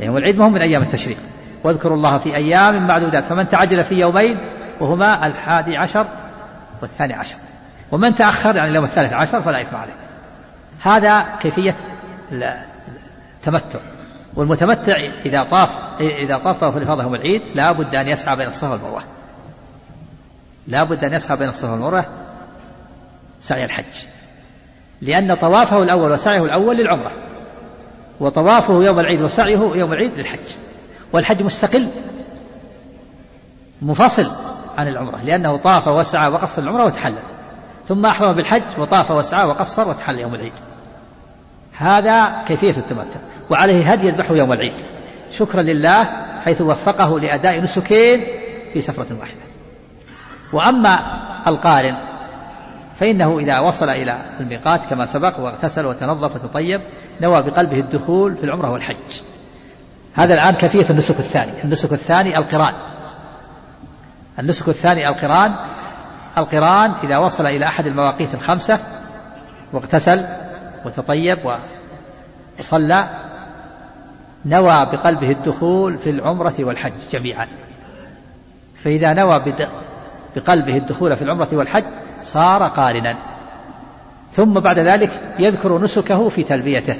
يوم العيد ما هو من أيام التشريق. واذكروا الله في أيام معدودات. فمن تعجل في يومين وهما الحادي عشر والثاني عشر. ومن تأخر يعني اليوم الثالث عشر فلا إثم عليه. هذا كيفية التمتع. والمتمتع إذا طاف إذا طاف طواف الإفاضة يوم العيد لا بد أن يسعى بين الصفا والمروة. لا بد أن يسعى بين الصفا والمروة سعي الحج. لأن طوافه الأول وسعيه الأول للعمرة. وطوافه يوم العيد وسعيه يوم العيد للحج. والحج مستقل منفصل عن العمرة لأنه طاف وسعى وقصر العمرة وتحلل. ثم أحرم بالحج وطاف وسعى وقصر وتحلل يوم العيد. هذا كيفية التمتع. وعليه هدي يذبحه يوم العيد. شكرا لله حيث وفقه لأداء نسكين في سفرة واحدة. وأما القارن فإنه إذا وصل إلى الميقات كما سبق واغتسل وتنظف وتطيب نوى بقلبه الدخول في العمرة والحج. هذا الآن كيفية النسك الثاني. النسك الثاني القران. النسك الثاني القران. القران إذا وصل إلى أحد المواقيت الخمسة واغتسل وتطيب وصلى نوى بقلبه الدخول في العمرة والحج جميعا. فإذا نوى بقلبه الدخول في العمرة والحج صار قارنا. ثم بعد ذلك يذكر نسكه في تلبيته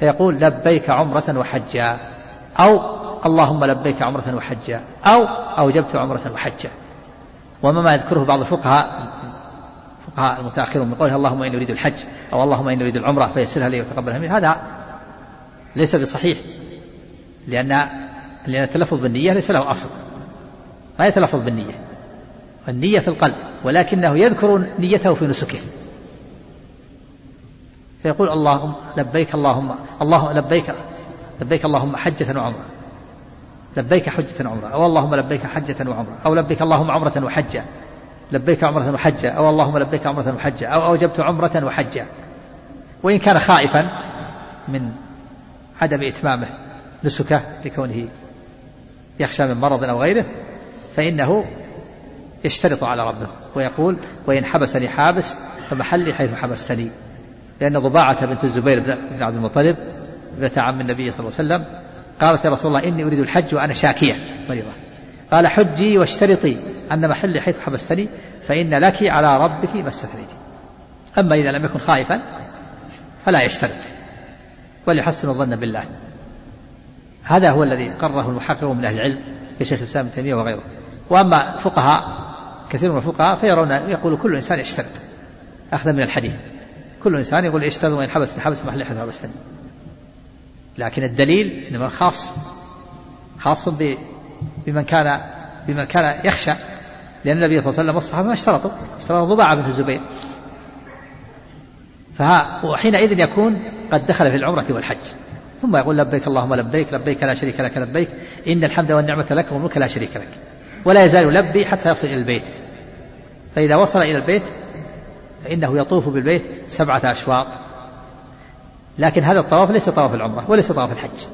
فيقول لبيك عمرة وحجا أو اللهم لبيك عمرة وحجا أو أوجبت عمرة وحجا وما ما يذكره بعض الفقهاء الفقهاء المتأخرون من قوله اللهم إني أريد الحج أو اللهم إني أريد العمرة فيسرها لي وتقبلها مني هذا ليس بصحيح لأن لأن التلفظ بالنية ليس له أصل ما يتلفظ بالنية. النية في القلب ولكنه يذكر نيته في نسكه. فيقول اللهم لبيك اللهم الله لبيك لبيك اللهم حجة وعمرة. لبيك حجة وعمرة أو اللهم لبيك حجة وعمرة أو لبيك اللهم عمرة وحجة. لبيك عمرة وحجة أو اللهم لبيك عمرة وحجة أو أوجبت عمرة وحجة. وإن كان خائفا من عدم إتمامه نسكه لكونه يخشى من مرض أو غيره فإنه يشترط على ربه ويقول وإن حبسني حابس فمحلي حيث حبستني. لأن ضباعة بنت الزبير بن عبد المطلب ابنة عم النبي صلى الله عليه وسلم قالت يا رسول الله إني أريد الحج وأنا شاكية. مريضة قال حجي واشترطي أن محلي حيث حبستني فإن لك على ربك ما استثنيت أما إذا لم يكن خائفا فلا يشترط. وليحسن الظن بالله. هذا هو الذي قرره المحقق من أهل العلم كشيخ الإسلام ابن تيمية وغيره. وأما فقهاء كثير من الفقهاء فيرون يقول كل إنسان يشترط. أخذا من الحديث. كل إنسان يقول اشترط وإن حبس حبس محل حيث حبستني. لكن الدليل إنما خاص خاص بمن كان بمن كان يخشى. لأن النبي صلى الله عليه وسلم والصحابة ما اشترطوا. اشترطوا ضباعة بنت الزبير. فها وحينئذ يكون قد دخل في العمرة والحج. ثم يقول لبيك اللهم لبيك لبيك لا شريك لك لبيك. إن الحمد والنعمة لك والملك لا شريك لك. ولا يزال يلبي حتى يصل إلى البيت. فإذا وصل إلى البيت فإنه يطوف بالبيت سبعة أشواط. لكن هذا الطواف ليس طواف العمرة وليس طواف الحج.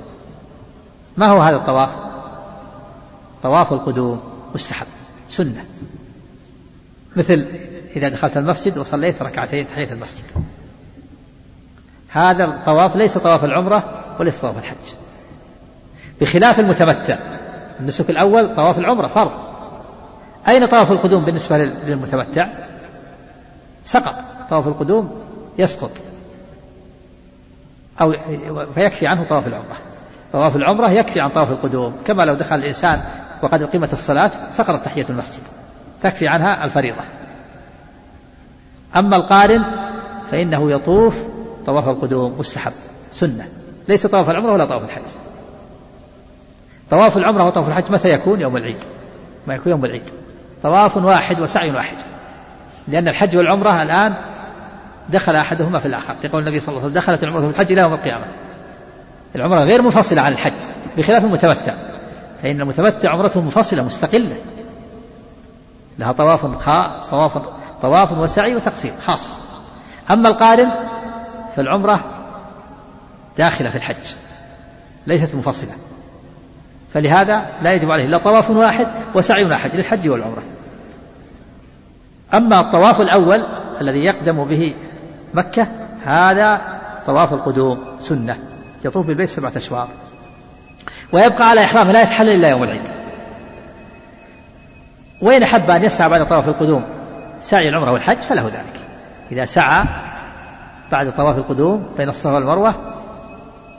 ما هو هذا الطواف؟ طواف القدوم مستحب سنة. مثل إذا دخلت المسجد وصليت ركعتين تحية المسجد. هذا الطواف ليس طواف العمرة وليس طواف الحج. بخلاف المتمتع النسك الأول طواف العمرة فرض. أين طواف القدوم بالنسبة للمتمتع؟ سقط. طواف القدوم يسقط. أو فيكفي عنه طواف العمرة. طواف العمرة يكفي عن طواف القدوم. كما لو دخل الإنسان وقد أقيمت الصلاة سقطت تحية المسجد. تكفي عنها الفريضة. أما القارن فإنه يطوف طواف القدوم مستحب. سنة. ليس طواف العمرة ولا طواف الحج. طواف العمرة وطواف الحج متى يكون؟ يوم العيد. ما يكون يوم العيد. طواف واحد وسعي واحد. لأن الحج والعمرة الآن دخل أحدهما في الآخر. يقول النبي صلى الله عليه وسلم دخلت العمرة في الحج إلى يوم القيامة. العمرة غير منفصلة عن الحج بخلاف المتمتع. فإن المتمتع عمرته منفصلة مستقلة. لها طواف خاص طواف طواف وسعي وتقصير خاص. أما القارن فالعمرة داخلة في الحج ليست منفصلة. فلهذا لا يجب عليه إلا طواف واحد وسعي واحد للحج والعمرة. أما الطواف الأول الذي يقدم به مكة هذا طواف القدوم سنة. يطوف بالبيت سبعة أشواط. ويبقى على إحرامه لا يتحلل إلا يوم العيد. وإن أحب أن يسعى بعد طواف القدوم سعي العمرة والحج فله ذلك. إذا سعى بعد طواف القدوم بين الصفا والمروة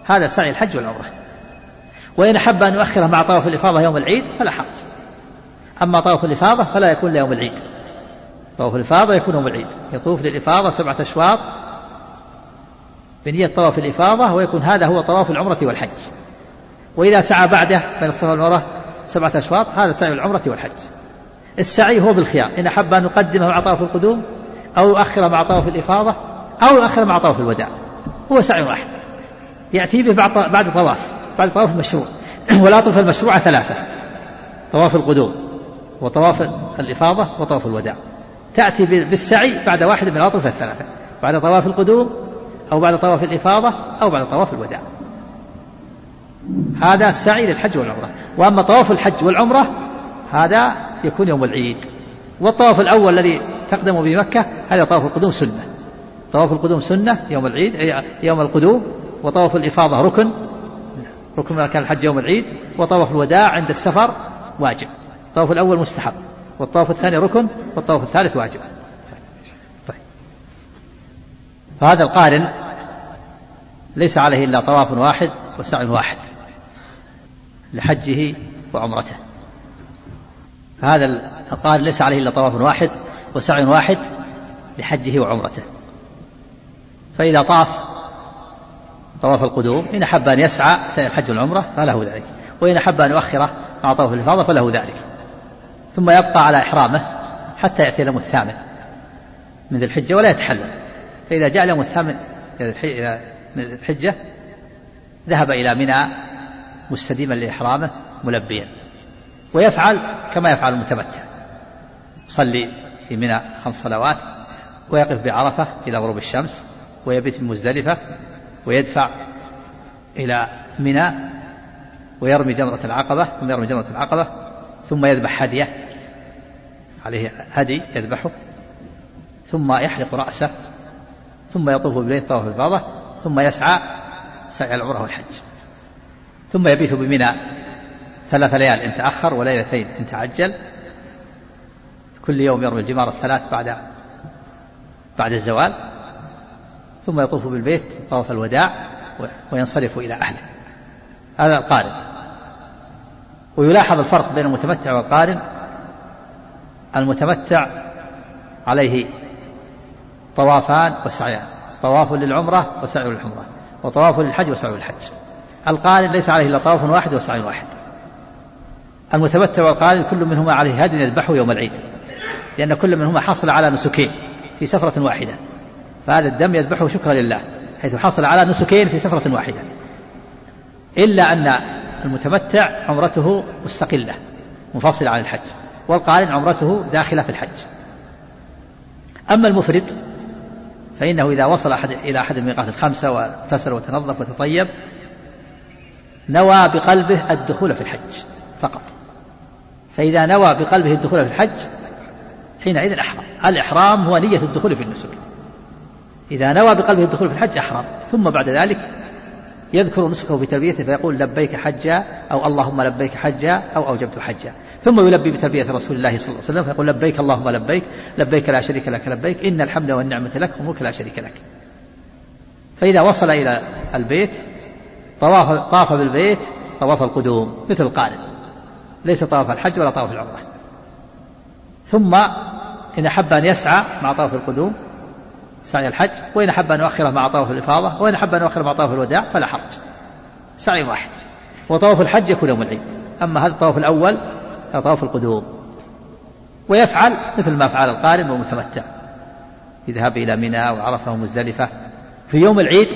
هذا سعي الحج والعمرة. وإن أحب أن يؤخره مع طواف الإفاضة يوم العيد فلا حرج. أما طواف الإفاضة فلا يكون ليوم العيد. طواف الإفاضة يكون يوم العيد. يطوف للإفاضة سبعة أشواط بنية طواف الإفاضة ويكون هذا هو طواف العمرة والحج. وإذا سعى بعده بين الصفا والمروة سبعة أشواط هذا سعي العمرة والحج. السعي هو بالخيار. إن أحب أن يقدمه مع طواف القدوم أو يؤخر مع طواف الإفاضة أو يؤخر مع طواف الوداع. هو سعي واحد. يأتي به بعد طواف. بعد طواف المشروع والأطوف المشروعة ثلاثة. طواف القدوم وطواف الإفاضة وطواف الوداع. تأتي بالسعي بعد واحد من الأطوف الثلاثة. بعد طواف القدوم أو بعد طواف الإفاضة أو بعد طواف الوداع. هذا السعي للحج والعمرة. وأما طواف الحج والعمرة هذا يكون يوم العيد. والطواف الأول الذي تقدم بمكة هذا طواف القدوم سنة. طواف القدوم سنة يوم العيد يوم القدوم وطواف الإفاضة ركن ركن أركان الحج يوم العيد وطواف الوداع عند السفر واجب. الطواف الأول مستحب والطواف الثاني ركن والطواف الثالث واجب. طيب. فهذا القارن ليس عليه إلا طواف واحد وسعي واحد لحجه وعمرته. فهذا القارن ليس عليه إلا طواف واحد وسعي واحد لحجه وعمرته. فإذا طاف طواف القدوم. إن أحب أن يسعى سعي الحج والعمرة فله ذلك. وإن أحب أن يؤخره مع طواف الإفاضة فله ذلك. ثم يبقى على إحرامه حتى يأتي اليوم الثامن من ذي الحجة ولا يتحلل. فإذا جاء اليوم الثامن من الحجة ذهب إلى منى مستديما لإحرامه ملبيا. ويفعل كما يفعل المتمتع. يصلي في منى خمس صلوات ويقف بعرفة إلى غروب الشمس ويبيت في مزدلفة ويدفع إلى منى ويرمي جمرة العقبة ثم يرمي جمرة العقبة ثم يذبح هدية. عليه هدي يذبحه. ثم يحلق رأسه ثم يطوف بالبيت طواف الفاضة ثم يسعى سعي العمرة والحج. ثم يبيت بمنى ثلاث ليال إن تأخر وليلتين إن تعجل. كل يوم يرمي الجمار الثلاث بعد بعد الزوال. ثم يطوف بالبيت طواف الوداع وينصرف إلى أهله. هذا القارن. ويلاحظ الفرق بين المتمتع والقارن. المتمتع عليه طوافان وسعيان. طواف للعمرة وسعي للعمرة. وطواف للحج وسعي للحج. القارن ليس عليه إلا طواف واحد وسعي واحد. المتمتع والقارن كل منهما عليه هدي يذبحه يوم العيد. لأن كل منهما حصل على نسكين في سفرة واحدة. فهذا الدم يذبحه شكرا لله حيث حصل على نسكين في سفرة واحدة. إلا أن المتمتع عمرته مستقلة منفصلة عن الحج والقارن عمرته داخلة في الحج. أما المفرد فإنه إذا وصل أحد إلى أحد الميقات الخمسة واغتسل وتنظف وتطيب نوى بقلبه الدخول في الحج فقط. فإذا نوى بقلبه الدخول في الحج حينئذ أحرم الإحرام هو نية الدخول في النسك. إذا نوى بقلبه الدخول في الحج أحرم. ثم بعد ذلك يذكر نسكه بتلبيته فيقول لبيك حجا أو اللهم لبيك حجا أو أوجبت حجا. ثم يلبي بتلبية رسول الله صلى الله عليه وسلم فيقول لبيك اللهم لبيك لبيك لا شريك لك لبيك إن الحمد والنعمة لك وملك لا شريك لك. فإذا وصل إلى البيت طواف طاف بالبيت طواف القدوم مثل القارن ليس طواف الحج ولا طواف العمرة. ثم إن أحب أن يسعى مع طواف القدوم سعي الحج وإن أحب أن يؤخره مع طواف الإفاضة وإن أحب أن يؤخره مع طواف الوداع فلا حرج. سعي واحد. وطواف الحج يكون يوم العيد. أما هذا الطواف الأول طواف القدوم. ويفعل مثل ما فعل القارن والمتمتع. يذهب إلى منى وعرفة ومزدلفة. في يوم العيد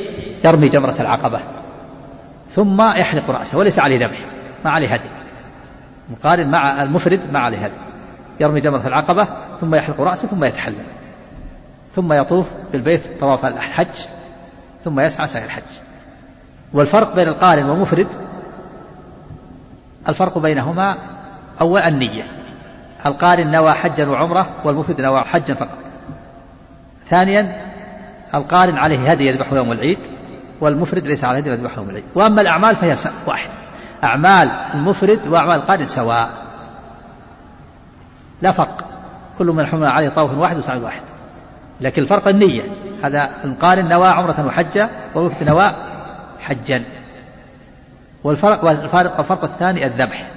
يرمي جمرة العقبة. ثم يحلق رأسه وليس عليه ذبح ما عليه هدي. مقارن مع المفرد ما عليه هدي. يرمي جمرة العقبة ثم يحلق رأسه ثم يتحلل ثم يطوف بالبيت طواف الحج ثم يسعى سعي الحج. والفرق بين القارن والمفرد الفرق بينهما أول النية. القارن نوى حجا وعمرة والمفرد نوى حجا فقط. ثانيا القارن عليه هدي يذبحه يوم العيد والمفرد ليس عليه هدي يذبحه يوم العيد. وأما الأعمال فهي واحد. أعمال المفرد وأعمال القارن سواء. لا فرق. كل من حمل عليه طوف واحد وسعي واحد. لكن الفرق النية. هذا القارن نوى عمرة وحجة والمفرد نوى حجا. والفرق والفرق الفرق الثاني الذبح.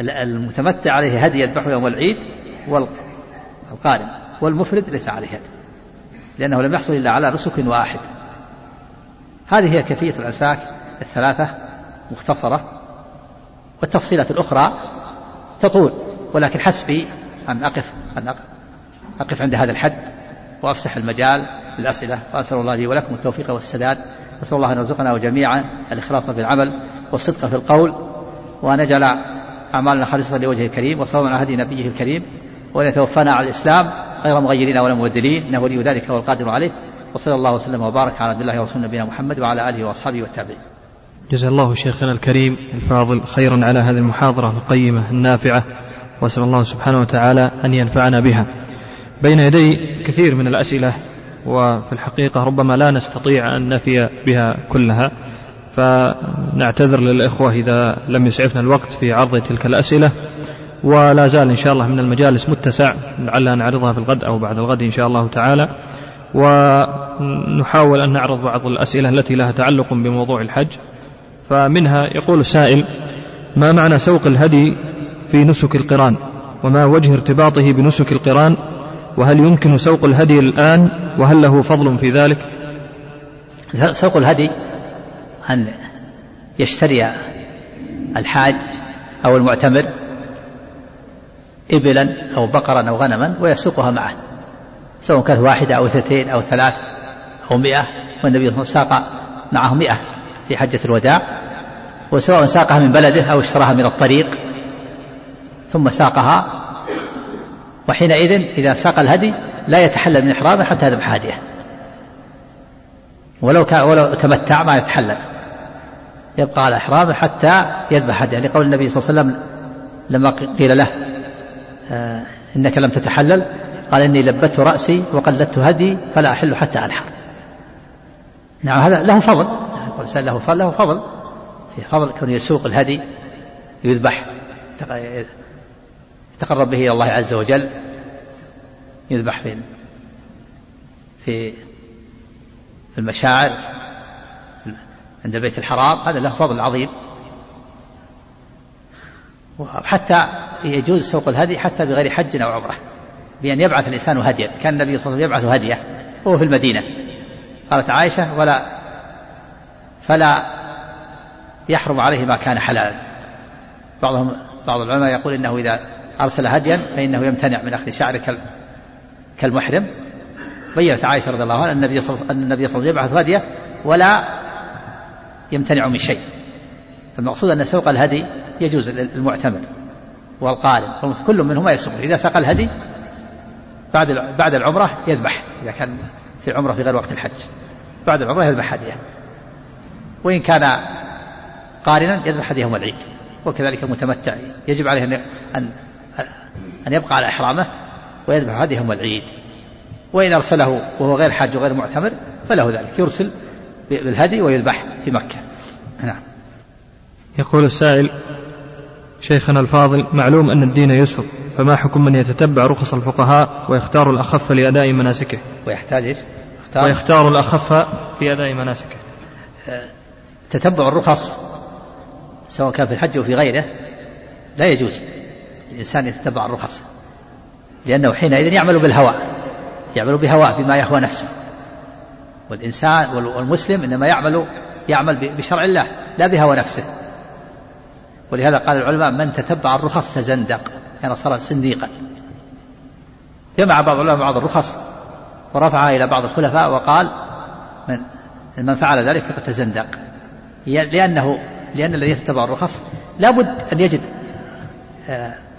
المتمتع عليه هدي يذبحه يوم العيد والقارن والمفرد ليس عليه هدي لأنه لم يحصل إلا على نسك واحد. هذه هي كيفية الأنساك الثلاثة مختصرة والتفصيلات الأخرى تطول ولكن حسبي أن أقف أن أقف عند هذا الحد. وأفسح المجال للأسئلة وأسأل الله لي ولكم التوفيق والسداد. أسأل الله أن يرزقنا جميعا الإخلاص في العمل والصدق في القول. وأن يجعل أعمالنا خالصة لوجهه الكريم وصوابا على هدي نبيه الكريم. وأن يتوفانا على الإسلام غير مغيرين ولا مبدلين إنه ولي ذلك والقادر عليه. وصلى الله وسلم وبارك على عبد الله ورسول نبينا محمد وعلى آله وأصحابه والتابعين. جزا الله شيخنا الكريم الفاضل خيرا على هذه المحاضرة القيمة النافعة وأسأل الله سبحانه وتعالى أن ينفعنا بها. بين يدي كثير من الأسئلة وفي الحقيقة ربما لا نستطيع أن نفي بها كلها. فنعتذر للإخوة إذا لم يسعفنا الوقت في عرض تلك الأسئلة ولا زال إن شاء الله من المجالس متسع لعلنا نعرضها في الغد أو بعد الغد إن شاء الله تعالى. ونحاول أن نعرض بعض الأسئلة التي لها تعلق بموضوع الحج. فمنها يقول السائل ما معنى سوق الهدي في نسك القران؟ وما وجه ارتباطه بنسك القران؟ وهل يمكن سوق الهدي الآن؟ وهل له فضل في ذلك؟ سوق الهدي أن يشتري الحاج أو المعتمر إبلا أو بقرا أو غنما ويسوقها معه سواء كانت واحدة أو اثنتين أو ثلاث أو مئة والنبي صلى الله عليه وسلم ساق معه مئة في حجة الوداع وسواء ساقها من بلده أو اشتراها من الطريق ثم ساقها وحينئذ إذا ساق الهدي لا يتحلل من إحرامه حتى يذبح هديه. ولو كان ولو تمتع ما يتحلل. يبقى على إحرامه حتى يذبح هديه. لقول النبي صلى الله عليه وسلم لما قيل له آه إنك لم تتحلل قال إني لبت رأسي وقلدت هدي فلا أحل حتى أنحر. نعم هذا له فضل. الإنسان له فضل له فضل. في فضل كون يسوق الهدي يذبح يتقرب به إلى الله عز وجل يذبح في في في المشاعر عند البيت الحرام هذا له فضل عظيم. وحتى يجوز سوق الهدي حتى بغير حج أو عمرة بأن يبعث الإنسان هديا كان النبي صلى الله عليه وسلم يبعث هدية وهو في المدينة. قالت عائشة ولا فلا يحرم عليه ما كان حلالا. بعضهم بعض العلماء يقول إنه إذا أرسل هديا فإنه يمتنع من أخذ شعر كالمحرم. بينت عائشة رضي الله عنها أن النبي صلى الله عليه وسلم يبعث هدية ولا يمتنع من شيء. فالمقصود أن سوق الهدي يجوز للمعتمر والقارن كل منهما يسوق. إذا ساق الهدي بعد بعد العمرة يذبح إذا كان في عمره في غير وقت الحج. بعد العمرة يذبح هدية. وإن كان قارنا يذبح هدية يوم العيد. وكذلك المتمتع يجب عليه أن أن يبقى على إحرامه ويذبح هديه يوم العيد. وإن أرسله وهو غير حاج وغير معتمر فله ذلك. يرسل بالهدي ويذبح في مكة. نعم. يقول السائل شيخنا الفاضل معلوم أن الدين يسر فما حكم من يتتبع رخص الفقهاء ويختار الأخف لأداء مناسكه؟ ويحتاج إيش؟ يختار, ويختار الأخف في أداء مناسكه. تتبع الرخص سواء كان في الحج أو في غيره لا يجوز. الإنسان يتبع الرخص لأنه حينئذ يعمل بالهوى يعمل بهواه بما يهوى نفسه. والإنسان والمسلم إنما يعمل يعمل بشرع الله لا بهوى نفسه. ولهذا قال العلماء من تتبع الرخص تزندق يعني صار زنديقا جمع بعض العلماء بعض الرخص ورفعها إلى بعض الخلفاء وقال من من فعل ذلك فقد تزندق. لأنه لأن الذي يتبع الرخص لابد أن يجد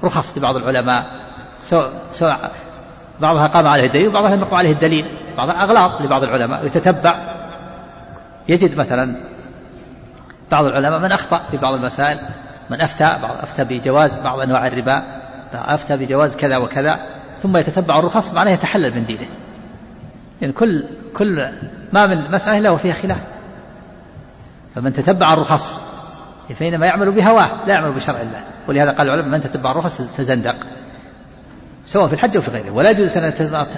رخص لبعض العلماء سواء سواء بعضها قام عليه الدليل وبعضها لم يقم عليه الدليل بعضها أغلاط لبعض العلماء يتتبع. يجد مثلا بعض العلماء من أخطأ في بعض المسائل من أفتى بعض أفتى بجواز بعض أنواع الربا أفتى بجواز كذا وكذا ثم يتتبع الرخص معناه يتحلل من دينه. يعني كل كل ما من مسألة له فيها خلاف. فمن تتبع الرخص فإنما يعمل بهواه لا يعمل بشرع الله. ولهذا قال العلماء من تتبع الرخص تزندق. سواء في الحج أو في غيره. ولا يجوز أن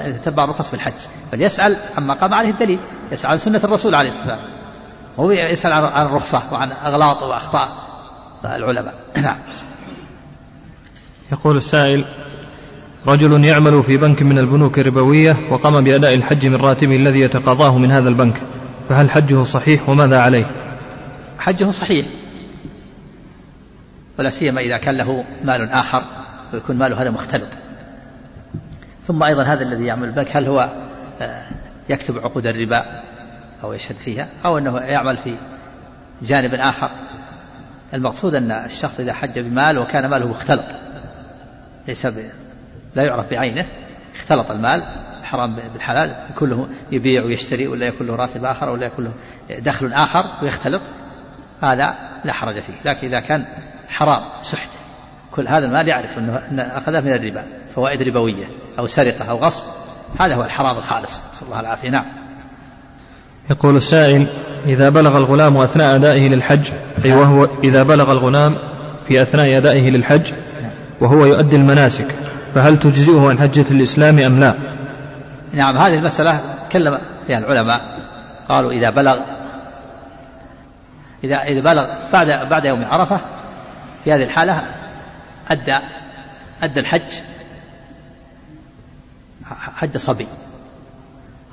يتتبع الرخص في الحج. بل يسأل عما قام عليه الدليل. يسأل عن سنة الرسول عليه الصلاة والسلام هو يسأل عن الرخصة وعن أغلاط وأخطاء العلماء. نعم. يقول السائل رجل يعمل في بنك من البنوك الربوية وقام بأداء الحج من راتبه الذي يتقاضاه من هذا البنك. فهل حجه صحيح وماذا عليه؟ حجه صحيح. ولا سيما إذا كان له مال آخر ويكون ماله هذا مختلط. ثم أيضا هذا الذي يعمل البنك هل هو آه، يكتب عقود الربا أو يشهد فيها أو أنه يعمل في جانب آخر؟ المقصود أن الشخص إذا حج بمال وكان ماله مختلط ليس لا يعرف بعينه اختلط المال الحرام بالحلال كله يبيع ويشتري ولا يكون له راتب آخر ولا يكون له دخل آخر ويختلط هذا لا حرج فيه. لكن إذا كان حرام سحت. كل هذا المال يعرف أنه أخذه من الربا فوائد ربوية أو سرقة أو غصب. هذا هو الحرام الخالص. نسأل الله العافية. نعم. يقول السائل إذا بلغ الغلام أثناء أدائه للحج أي وهو إذا بلغ الغلام في أثناء أدائه للحج وهو يؤدي المناسك فهل تجزئه عن حجة الإسلام أم لا؟ نعم هذه المسألة تكلم فيها العلماء. قالوا إذا بلغ إذا إذا بلغ بعد بعد يوم عرفة في هذه الحالة أدى أدى الحج حج صبي.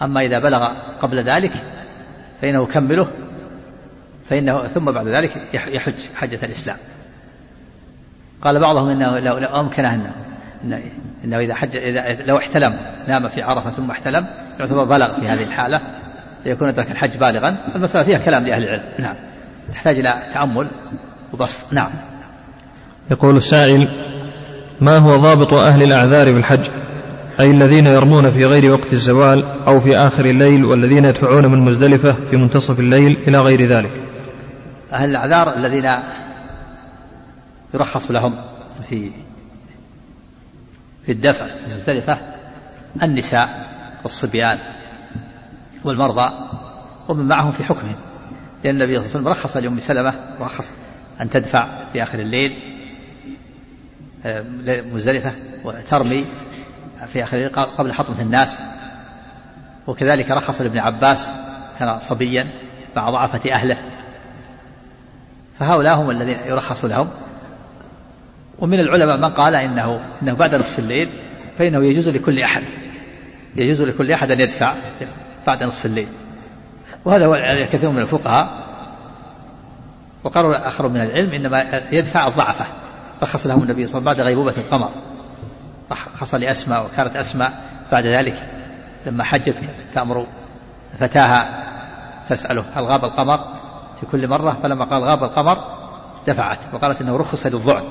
أما إذا بلغ قبل ذلك فإنه يكمله فإنه ثم بعد ذلك يحج حجة الإسلام. قال بعضهم إنه لو, أنه إنه, إنه إذا حج إذا لو احتلم نام في عرفة ثم احتلم يعتبر بلغ في هذه الحالة ليكون أدرك الحج بالغا. المسألة فيها كلام لأهل العلم. نعم. تحتاج إلى تأمل وبسط. نعم. يقول السائل ما هو ضابط أهل الأعذار بالحج؟ أي الذين يرمون في غير وقت الزوال أو في آخر الليل والذين يدفعون من مزدلفة في منتصف الليل إلى غير ذلك؟ أهل الأعذار الذين يرخص لهم في في الدفع في مزدلفة النساء والصبيان والمرضى ومن معهم في حكمهم لأن النبي صلى الله عليه وسلم رخص لأم سلمة رخص أن تدفع في آخر الليل مزدلفة وترمي في آخر قبل حطمة الناس. وكذلك رخص لابن عباس كان صبيا مع ضعفة أهله. فهؤلاء هم الذين يرخص لهم. ومن العلماء من قال إنه إنه بعد نصف الليل فإنه يجوز لكل أحد. يجوز لكل أحد أن يدفع بعد نصف الليل. وهذا هو كثير من الفقهاء وقالوا آخر من العلم إنما يدفع الضعفة. رخص لهم النبي صلى الله عليه وسلم بعد غيبوبة القمر. حصل لأسماء وكانت أسماء بعد ذلك. لما حجت تأمر فتاها تسأله هل غاب القمر؟ في كل مرة فلما قال غاب القمر دفعت وقالت إنه رخص للضعن.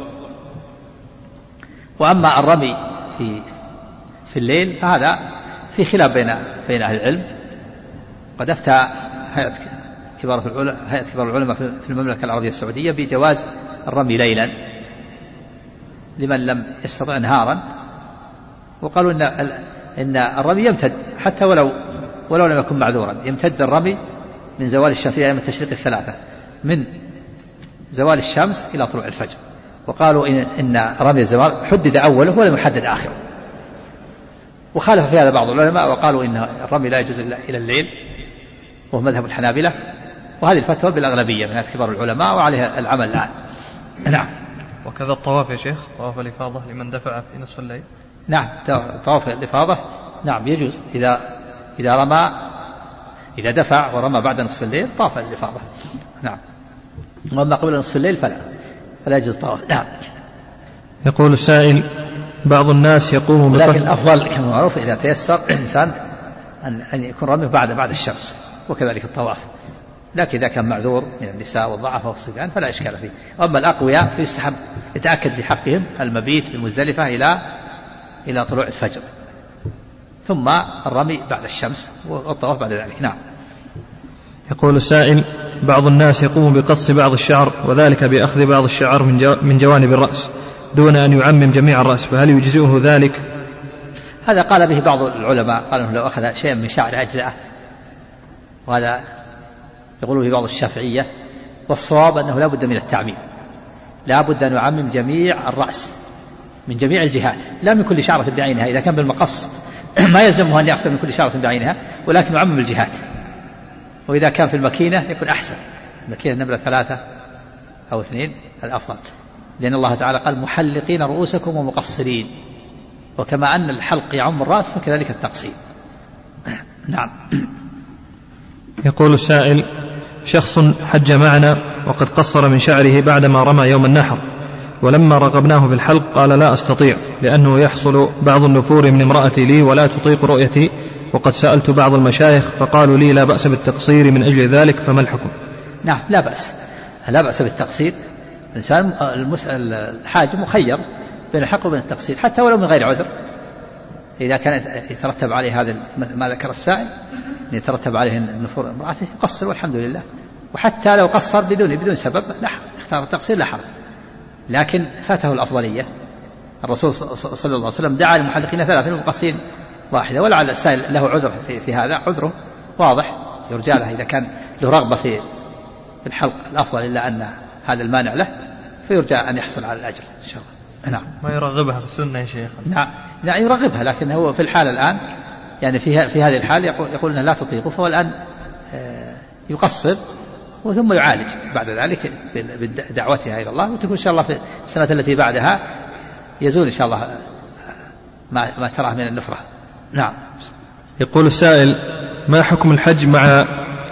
وأما الرمي في في الليل فهذا في خلاف بين بين أهل العلم. قد أفتى هيئة كبار هيئة كبار العلماء في المملكة العربية السعودية بجواز الرمي ليلا. لمن لم يستطع نهارا وقالوا إن إن الرمي يمتد حتى ولو ولو لم يكن معذورا. يمتد الرمي من زوال الشمس إلى التشريق الثلاثة من زوال الشمس إلى طلوع الفجر. وقالوا إن, إن رمي الزوال حدد أوله ولم يحدد آخره. وخالف في هذا بعض العلماء وقالوا إن الرمي لا يجوز إلا إلى الليل وهو مذهب الحنابلة. وهذه الفتوى بالأغلبية من كبار العلماء وعليها العمل الآن. نعم. وكذا الطواف يا شيخ طواف الإفاضة لمن دفع في نصف الليل. نعم طواف الإفاضة نعم يجوز. إذا إذا رمى إذا دفع ورمى بعد نصف الليل طاف الإفاضة. نعم. وأما قبل نصف الليل فلا. فلا يجوز الطواف. نعم. يقول السائل بعض الناس يقوم لكن الأفضل كما معروف إذا تيسر الإنسان أن أن يكون رميه بعد بعد الشمس وكذلك الطواف. لكن إذا كان معذور من النساء والضعفاء والصبيان فلا إشكال فيه. أما الأقوياء فيستحب يتأكد في حقهم المبيت بمزدلفة إلى إلى طلوع الفجر. ثم الرمي بعد الشمس والطواف بعد ذلك. نعم. يقول السائل بعض الناس يقوم بقص بعض الشعر وذلك بأخذ بعض الشعر من, جو من جوانب الرأس دون أن يعمم جميع الرأس فهل يجزئه ذلك؟ هذا قال به بعض العلماء قال إنه لو أخذ شيئا من شعر اجزاءه وهذا يقول به بعض الشافعية والصواب أنه لا بد من التعميم. لا بد أن يعمم جميع الرأس من جميع الجهات. لا من كل شعرة بعينها إذا كان بالمقص ما يلزمه أن يأخذ من كل شعرة بعينها ولكن يعمم الجهات. وإذا كان في المكينه يكون أحسن. المكينه نمرة ثلاثة أو اثنين الأفضل. لأن الله تعالى قال محلقين رؤوسكم ومقصرين. وكما أن الحلق يعم الرأس فكذلك التقصير. نعم. يقول السائل شخص حج معنا وقد قصر من شعره بعدما رمى يوم النحر ولما رغبناه في الحلق قال لا أستطيع لأنه يحصل بعض النفور من امرأتي لي ولا تطيق رؤيتي وقد سألت بعض المشايخ فقالوا لي لا بأس بالتقصير من أجل ذلك فما الحكم؟ نعم لا بأس لا بأس بالتقصير. الإنسان الحاج مخير بين الحق وبين التقصير حتى ولو من غير عذر. إذا كان يترتب عليه هذا ما ذكر السائل يترتب عليه النفور امرأته يقصر والحمد لله. وحتى لو قصر بدون بدون سبب لا اختار التقصير لا حرج. لكن فاته الأفضلية. الرسول صلى الله عليه وسلم دعا للمحلقين ثلاثة والمقصرين واحدة. ولعل السائل له عذر في, في هذا عذره واضح. يرجى له إذا كان له رغبة في الحلق الأفضل إلا أن هذا المانع له فيرجى أن يحصل على الأجر إن شاء الله. نعم. ما يرغبها في السنة يا شيخ. نعم. لا يرغبها لكن هو في الحال الآن يعني في في هذه الحال يقول, يقول انها لا تطيق فهو الآن آه، يقصر وثم يعالج. بعد ذلك بدعوتها إلى الله وتكون إن شاء الله في السنة التي بعدها يزول إن شاء الله ما, ما تراه من النفرة. نعم. يقول السائل ما حكم الحج مع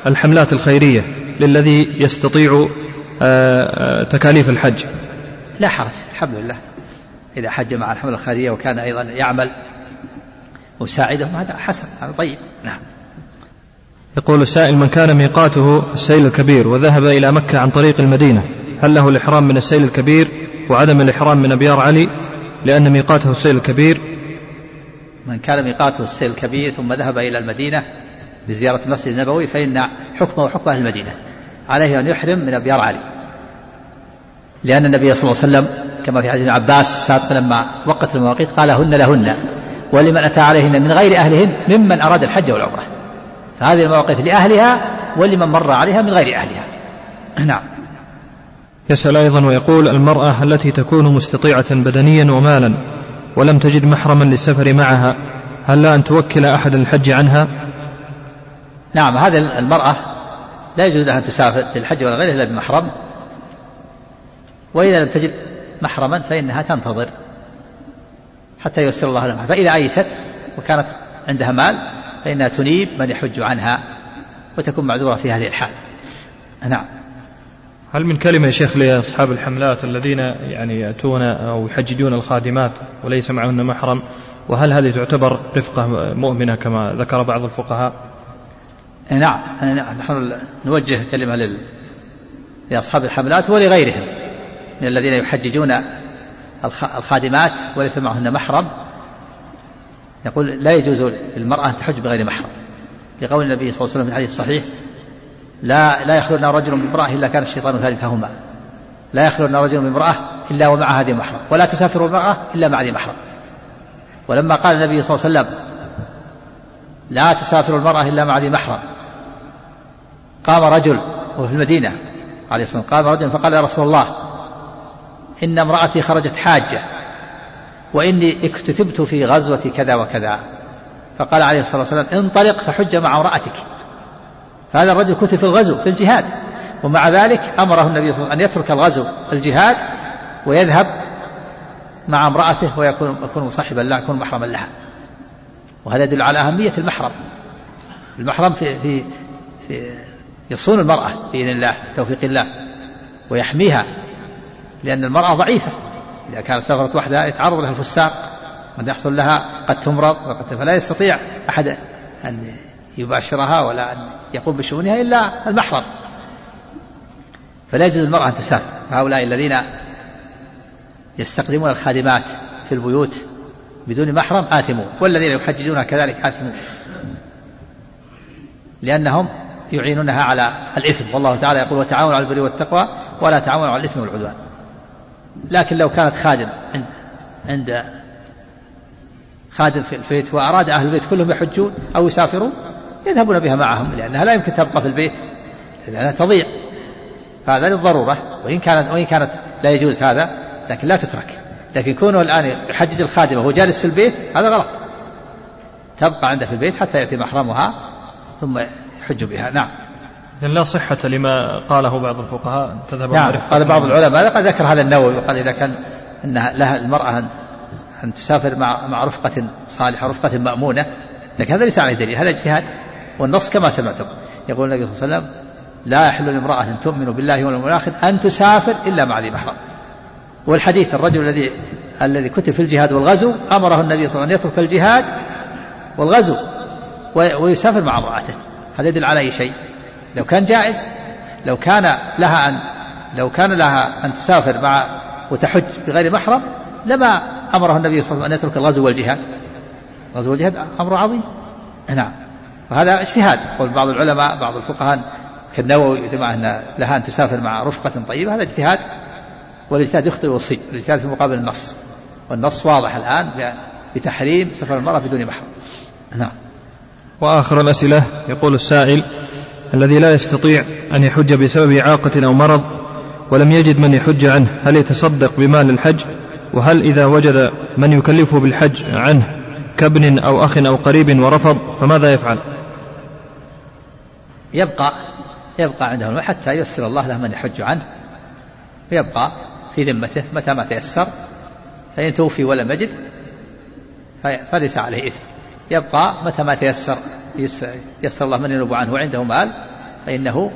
الحملات الخيرية للذي يستطيع آه، آه، تكاليف الحج؟ لا حرج الحمد لله. إذا حج مع الحملة الخيرية وكان أيضا يعمل وساعدهم هذا حسن هذا طيب. نعم. يقول السائل من كان ميقاته السيل الكبير وذهب إلى مكة عن طريق المدينة هل له الإحرام من السيل الكبير وعدم الإحرام من أبيار علي؟ لأن ميقاته السيل الكبير. من كان ميقاته السيل الكبير ثم ذهب إلى المدينة لزيارة المسجد النبوي فإن حكمه حكم أهل المدينة عليه أن يحرم من أبيار علي. لأن النبي صلى الله عليه وسلم كما في حديث ابن عباس السابق لما وقت المواقيت قال هن لهن ولمن أتى عليهن من غير أهلهن ممن أراد الحج والعمرة. فهذه المواقيت لأهلها ولمن مر عليها من غير أهلها. نعم. يسأل أيضا ويقول المرأة التي تكون مستطيعة بدنيا ومالا ولم تجد محرما للسفر معها هل لا أن توكل أحد الحج عنها؟ نعم هذه المرأة لا يجوز لها أن تسافر للحج ولا غيره إلا بمحرم. وإذا لم تجد محرما فإنها تنتظر حتى ييسر الله لها. فإذا أيست وكانت عندها مال فإنها تنيب من يحج عنها وتكون معذورة في هذه الحال. نعم. هل من كلمة يا شيخ لأصحاب الحملات الذين يعني يأتون أو يحججون الخادمات وليس معهن محرم؟ وهل هذه تعتبر رفقة مؤمنة كما ذكر بعض الفقهاء؟ نعم. نحن نوجه كلمة لأصحاب الحملات ولغيرهم. من الذين يحججون الخادمات وليس معهن محرم. يقول لا يجوز للمرأة أن تحج بغير محرم. لقول النبي صلى الله عليه وسلم في الحديث الصحيح لا لا يخلون رجل بامرأة إلا كان الشيطان ثالثهما. لا يخلون رجل بامرأة إلا ومع هذه محرم. ولا تسافر المرأة إلا مع ذي محرم. ولما قال النبي صلى الله عليه وسلم لا تسافر المرأة إلا مع ذي محرم قام رجل وفي المدينة عليه الصلاة والسلام قام رجل فقال يا رسول الله إن امرأتي خرجت حاجة وإني اكتتبت في غزوة كذا وكذا. فقال عليه الصلاة والسلام انطلق فحج مع امرأتك. فهذا الرجل كتب في الغزو في الجهاد. ومع ذلك أمره النبي صلى الله عليه وسلم أن يترك الغزو الجهاد ويذهب مع امرأته ويكون يكون مصاحبا لها يكون محرما لها. وهذا يدل على أهمية المحرم. المحرم في في في يصون المرأة بإذن الله توفيق الله ويحميها. لأن المرأة ضعيفة. إذا كانت سافرت وحدها يتعرض لها الفساق قد يحصل لها قد تمرض فلا يستطيع أحد أن يباشرها ولا أن يقوم بشؤونها إلا المحرم. فلا يجوز المرأة أن تسافر. هؤلاء الذين يستخدمون الخادمات في البيوت بدون محرم آثمون والذين يحججونها كذلك آثمون لأنهم يعينونها على الإثم. والله تعالى يقول وتعاونوا على البر والتقوى ولا تعاونوا على الإثم والعدوان. لكن لو كانت خادم عند عند خادم في البيت وأراد أهل البيت كلهم يحجون أو يسافرون يذهبون بها معهم لأنها لا يمكن تبقى في البيت لأنها تضيع. هذا للضرورة وإن كانت وإن كانت لا يجوز هذا لكن لا تترك. لكن كونه الآن يحجج الخادم وهو جالس في البيت هذا غلط. تبقى عنده في البيت حتى يأتي محرمها ثم يحج بها. نعم. لا صحة لما قاله بعض الفقهاء. تذهب نعم قال بعض العلماء قد ذكر هذا النووي وقال إذا كان أنها لها المرأة أن, أن تسافر مع مع رفقة صالحة رفقة مأمونة لكن هذا ليس عليه دليل هذا اجتهاد والنص كما سمعتم. يقول النبي صلى الله عليه وسلم لا يحل لامرأة تؤمن بالله واليوم الآخر أن تسافر إلا مع ذي محرم. والحديث الرجل الذي الذي كتب في الجهاد والغزو أمره النبي صلى الله عليه وسلم أن يترك الجهاد والغزو ويسافر مع امرأته. هذا يدل على أي شيء؟ لو كان جائز لو كان لها أن لو كان لها أن تسافر مع وتحج بغير محرم لما أمره النبي صلى الله عليه وسلم أن يترك الغزو والجهاد. الغزو والجهاد أمر عظيم. نعم. وهذا اجتهاد قول بعض العلماء بعض الفقهاء كالنووي يجمع أن لها أن تسافر مع رفقة طيبة هذا اجتهاد. والاجتهاد يخطئ ويصيب. الاجتهاد في مقابل النص. والنص واضح الآن بتحريم سفر المرأة بدون محرم. نعم. وآخر الأسئلة يقول السائل الذي لا يستطيع أن يحج بسبب إعاقة أو مرض ولم يجد من يحج عنه. هل يتصدق بمال الحج؟ وهل إذا وجد من يكلفه بالحج عنه كابن أو أخ أو قريب ورفض فماذا يفعل؟ يبقى يبقى عنده حتى ييسر الله له من يحج عنه. ويبقى في ذمته متى ما تيسر فإن توفي ولم يجد فليس عليه إثم. يبقى متى ما تيسر. يسر الله من ينوب عنه. وعنده مال فإنه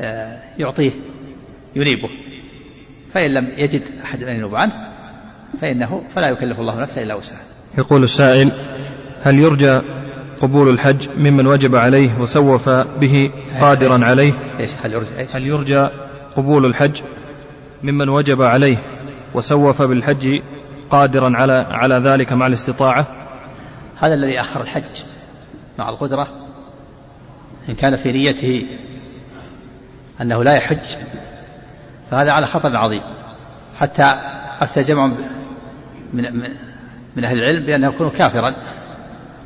آه، يعطيه ينيبه. فإن لم يجد أحد من ينوب عنه فإنه فلا يكلف الله نفسا إلا وسعها يقول السائل هل يرجى قبول الحج ممن وجب عليه وسوف به قادرا عليه؟ إيش هل يرجى؟ إيش؟ هل يرجى قبول الحج ممن وجب عليه وسوف بالحج قادرا على على ذلك مع الاستطاعة؟ هذا الذي أخر الحج. مع القدرة إن كان في نيته أنه لا يحج فهذا على خطر عظيم. حتى أفتى جمع من, من, أهل العلم بأنه يكون كافرا.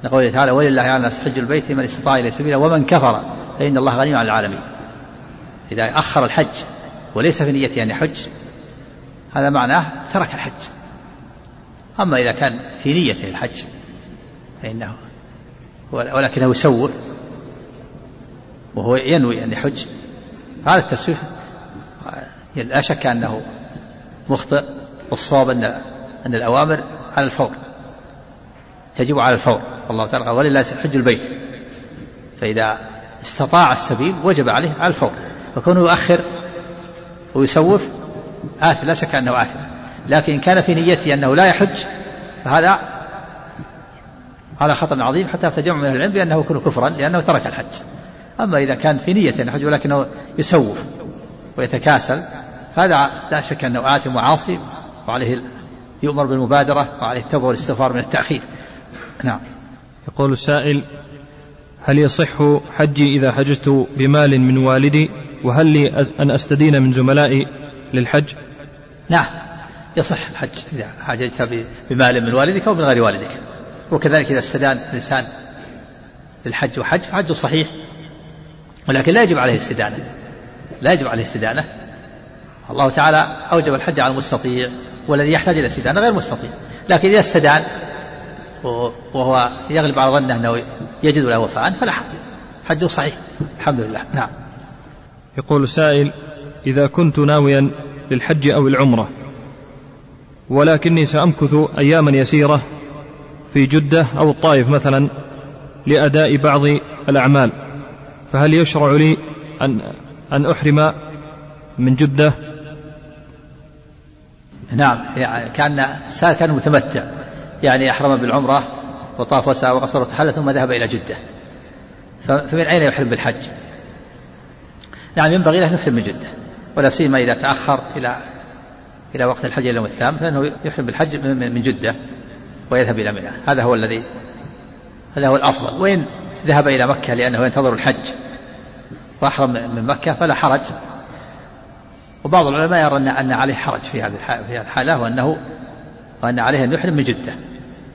لقوله تعالى ولله على الناس حج البيت من استطاع إليه سبيلا ومن كفر فإن الله غني عن العالمين. إذا أخر الحج وليس في نيته أن يحج هذا معناه ترك الحج. أما إذا كان في نيته الحج فإنه ولكنه يسوف وهو ينوي أن يحج. هذا التسويف لا شك أنه مخطئ والصواب أن أن الأوامر على الفور. تجب على الفور. والله تعالى قال ولله حج البيت. فإذا استطاع السبيل وجب عليه على الفور. فكونه يؤخر ويسوف آثم. لا شك أنه آثم. لكن إن كان في نيته أنه لا يحج فهذا على خطر عظيم حتى تجمع من العلم بأنه يكون كفرا لأنه ترك الحج. أما إذا كان في نية يحج ولكنه يسوف ويتكاسل هذا لا شك أنه آثم وعاصي وعليه يؤمر بالمبادرة وعليه التوبة والاستغفار من التأخير. نعم. يقول السائل هل يصح حجي إذا حجزت بمال من والدي؟ وهل لي أن أستدين من زملائي للحج؟ نعم. يصح الحج إذا حججت بمال من والدك أو من غير والدك. وكذلك إذا استدان الإنسان للحج وحج فحجه صحيح ولكن لا يجب عليه استدانة لا يجب عليه استدانة. الله تعالى أوجب الحج على المستطيع والذي يحتاج إلى استدانة غير مستطيع. لكن إذا استدان وهو يغلب على ظنه أنه يجد له وفاء فلا حرج. حجه صحيح الحمد لله. نعم. يقول السائل إذا كنت ناويا للحج أو العمرة ولكني سأمكث أياما يسيرة في جدة أو الطائف مثلا لأداء بعض الأعمال. فهل يشرع لي أن أن أحرم من جدة؟ نعم يعني كأن كان متمتع. يعني أحرم بالعمرة وطاف وسعى وقصر وتحلل ثم ذهب إلى جدة. فمن أين يحرم بالحج؟ نعم ينبغي له أن يحرم من جدة ولا سيما إذا تأخر إلى إلى وقت الحج اليوم الثامن فإنه يحرم بالحج من جدة. ويذهب إلى منى هذا هو الذي هذا هو الأفضل. وإن ذهب إلى مكة لأنه ينتظر الحج وأحرم من مكة فلا حرج. وبعض العلماء يرى أن عليه حرج في هذه في الحالة وأنه وأن عليه أن يحرم من جدة.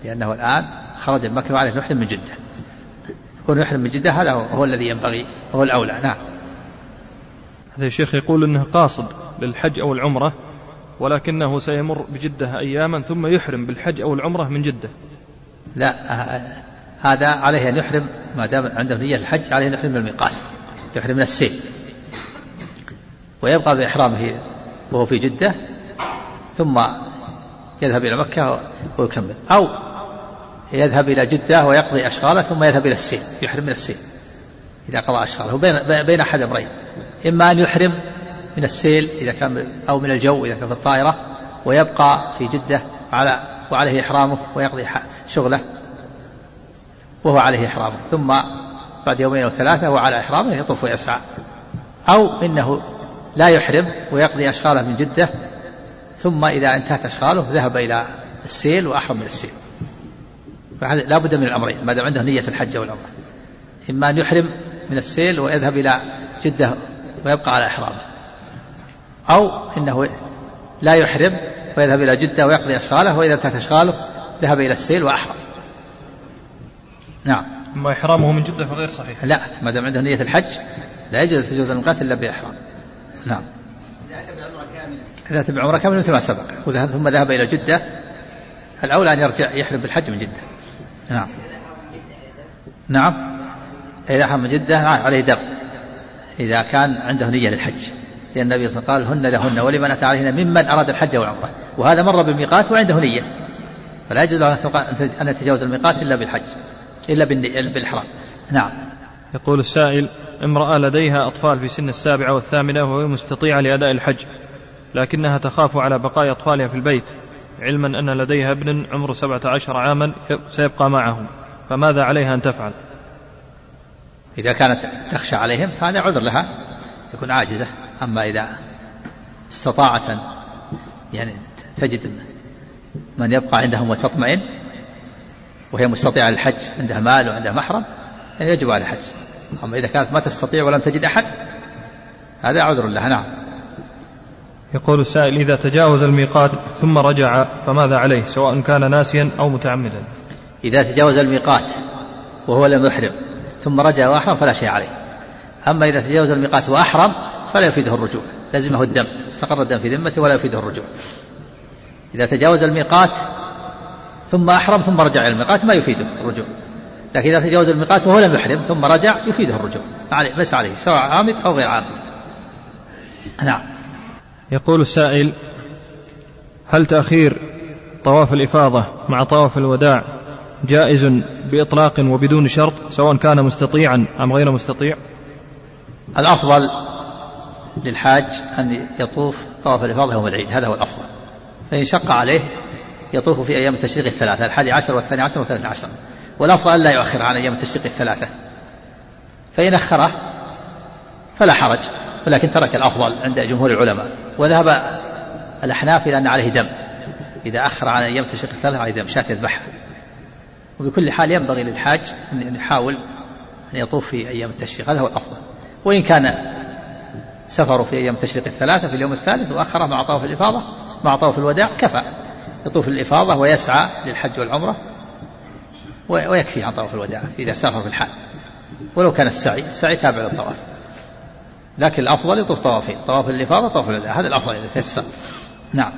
لأنه الآن خرج من مكة وعليه أن يحرم من جدة. يكون يحرم من جدة هذا هو, هو الذي ينبغي وهو الأولى. نعم. هذا الشيخ يقول أنه قاصد للحج أو العمرة ولكنه سيمر بجدة أياما ثم يحرم بالحج أو العمرة من جدة. لا هذا عليه أن يحرم ما دام عنده نية الحج عليه أن يحرم من الميقات يحرم من السيل. ويبقى بإحرامه وهو في جدة ثم يذهب إلى مكة ويكمل. أو يذهب إلى جدة ويقضي أشغاله ثم يذهب إلى السيل يحرم من السيل إذا قضى أشغاله بين بين أحد أمرين. إما أن يحرم من السيل إذا كان أو من الجو إذا كان في الطائرة ويبقى في جدة على وعليه إحرامه ويقضي شغله وهو عليه إحرامه. ثم بعد يومين أو ثلاثة وعلى إحرامه يطوف ويسعى. أو إنه لا يحرم ويقضي أشغاله من جدة ثم إذا انتهت أشغاله ذهب إلى السيل وأحرم من السيل. فهذا لا بد من الأمرين ما دام عنده نية الحج والعمرة. إما أن يحرم من السيل ويذهب إلى جدة ويبقى على إحرامه. أو إنه لا يحرم ويذهب إلى جدة ويقضي أشغاله وإذا انتهت أشغاله ذهب إلى السيل وأحرم. نعم. أما إحرامه من جدة فغير صحيح. لا ما دام عنده نية الحج لا يجوز تجوز الميقات إلا بإحرام. نعم. إذا تبع عمرة كاملة مثل ما سبق ثم ذهب إلى جدة الأولى أن يرجع يحرم بالحج من جدة. نعم. نعم. إذا أحرم من جدة عليه دم. إذا كان عنده نية للحج. لأن النبي صلى الله عليه وسلم قال هن لهن ولمن أتى عليهن ممن أراد الحج والعمرة. وهذا مر بالميقات وعنده نية. فلا يجوز له أن يتجاوز الميقات إلا بالحج إلا بالإحرام. نعم. يقول السائل امرأة لديها أطفال في سن السابعة والثامنة وهي مستطيعة لأداء الحج لكنها تخاف على بقاء أطفالها في البيت علما أن لديها ابن عمره سبعة عشر عاما سيبقى معهم. فماذا عليها أن تفعل؟ إذا كانت تخشى عليهم فهذا عذر لها. تكون عاجزة أما إذا استطاعت أن يعني تجد من يبقى عندهم وتطمئن وهي مستطيعة للحج عندها مال وعندها محرم يعني يجب على الحج. أما إذا كانت ما تستطيع ولم تجد أحد هذا عذر لها نعم. يقول السائل إذا تجاوز الميقات ثم رجع فماذا عليه؟ سواء كان ناسيا أو متعمدا. إذا تجاوز الميقات وهو لم يحرم ثم رجع وأحرم فلا شيء عليه. أما إذا تجاوز الميقات وأحرم فلا يفيده الرجوع لزمه الدم استقر الدم في ذمته ولا يفيده الرجوع. إذا تجاوز الميقات ثم أحرم ثم رجع إلى الميقات ما يفيده الرجوع. لكن إذا تجاوز الميقات وهو لم يحرم ثم رجع يفيده الرجوع. عليه ليس عليه سواء عامد أو غير عامد. نعم. يقول السائل هل تأخير طواف الإفاضة مع طواف الوداع جائز بإطلاق وبدون شرط سواء كان مستطيعا أم غير مستطيع؟ الأفضل للحاج أن يطوف طواف الإفاضة يوم العيد هذا هو الأفضل. فإن شق عليه يطوف في أيام التشريق الثلاثة الحادي عشر والثاني عشر والثالث عشر. والأفضل أن لا يؤخر عن أيام التشريق الثلاثة. فإن أخره فلا حرج ولكن ترك الأفضل عند جمهور العلماء. وذهب الأحناف إلى أن عليه دم. إذا أخر عن أيام التشريق الثلاثة عليه دم شاة يذبحها وبكل حال ينبغي للحاج أن يحاول أن يطوف في أيام التشريق هذا هو الأفضل. وإن كان سفره في أيام التشريق الثلاثة في اليوم الثالث وأخره مع طواف الإفاضة مع طواف الوداع كفى. يطوف الإفاضة ويسعى للحج والعمرة ويكفي عن طواف الوداع إذا سافر في الحال. ولو كان السعي السعي تابع للطواف. لكن الأفضل يطوف طوافين طواف الإفاضة طواف الوداع. هذا الأفضل إذا تيسر. نعم.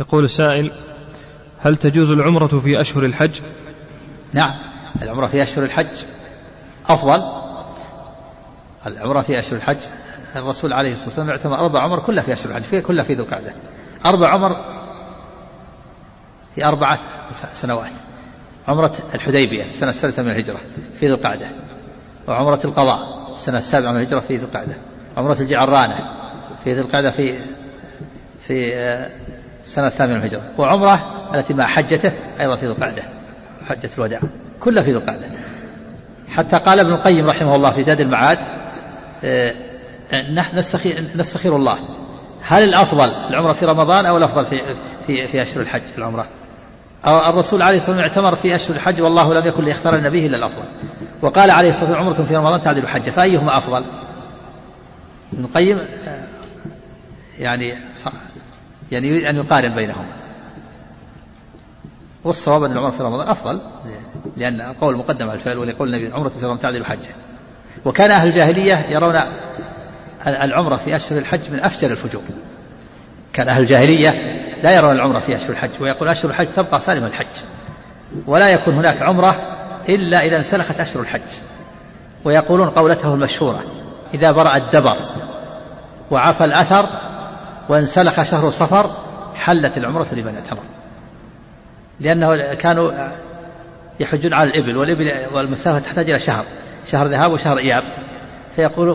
يقول السائل هل تجوز العمرة في أشهر الحج؟ نعم. العمرة في أشهر الحج أفضل العمرة في أشهر الحج الرسول عليه الصلاة والسلام اعتمر أربع عمر كلها في أشهر الحج كلها في ذو القعدة. أربع عمر في أربعة سنوات. عمرة الحديبية السنة الثالثة من الهجرة في ذو القعدة وعمرة القضاء السنة السابعة من الهجرة في ذو القعدة عمرة الجعرانة في ذو القعدة في في آه، السنة الثامنة من الهجرة وعمرة التي مع حجته أيضا في ذو القعدة حجة الوداع كلها في ذو القعدة. حتى قال ابن القيم رحمه الله في زاد المعاد آه، نحن نستخير, نستخير الله هل الأفضل العمرة في رمضان أو الأفضل في في في أشهر الحج العمرة؟ الرسول عليه الصلاة والسلام اعتمر في أشهر الحج والله لم يكن ليختار النبي إلا الأفضل وقال عليه الصلاة والسلام عمرة في رمضان تعدل حجة فأيهما أفضل؟ ابن القيم آه، يعني يعني يريد أن يقارن بينهما والصواب أن العمرة في رمضان أفضل لأن قول مقدم على الفعل ولقول النبي عمرة في رمضان تعدل حجة وكان أهل الجاهلية يرون العمرة في أشهر الحج من أفجر الفجور. كان أهل الجاهلية لا يرون العمرة في أشهر الحج ويقول أشهر الحج تبقى سالم الحج. ولا يكون هناك عمرة إلا إذا انسلخت أشهر الحج. ويقولون قولته المشهورة إذا برأ الدبر وعفى الأثر وانسلخ شهر صفر حلت العمرة لمن اعتمر لأنه كانوا يحجون على الإبل والإبل والمسافة تحتاج إلى شهر. شهر ذهاب وشهر إياب. فيقول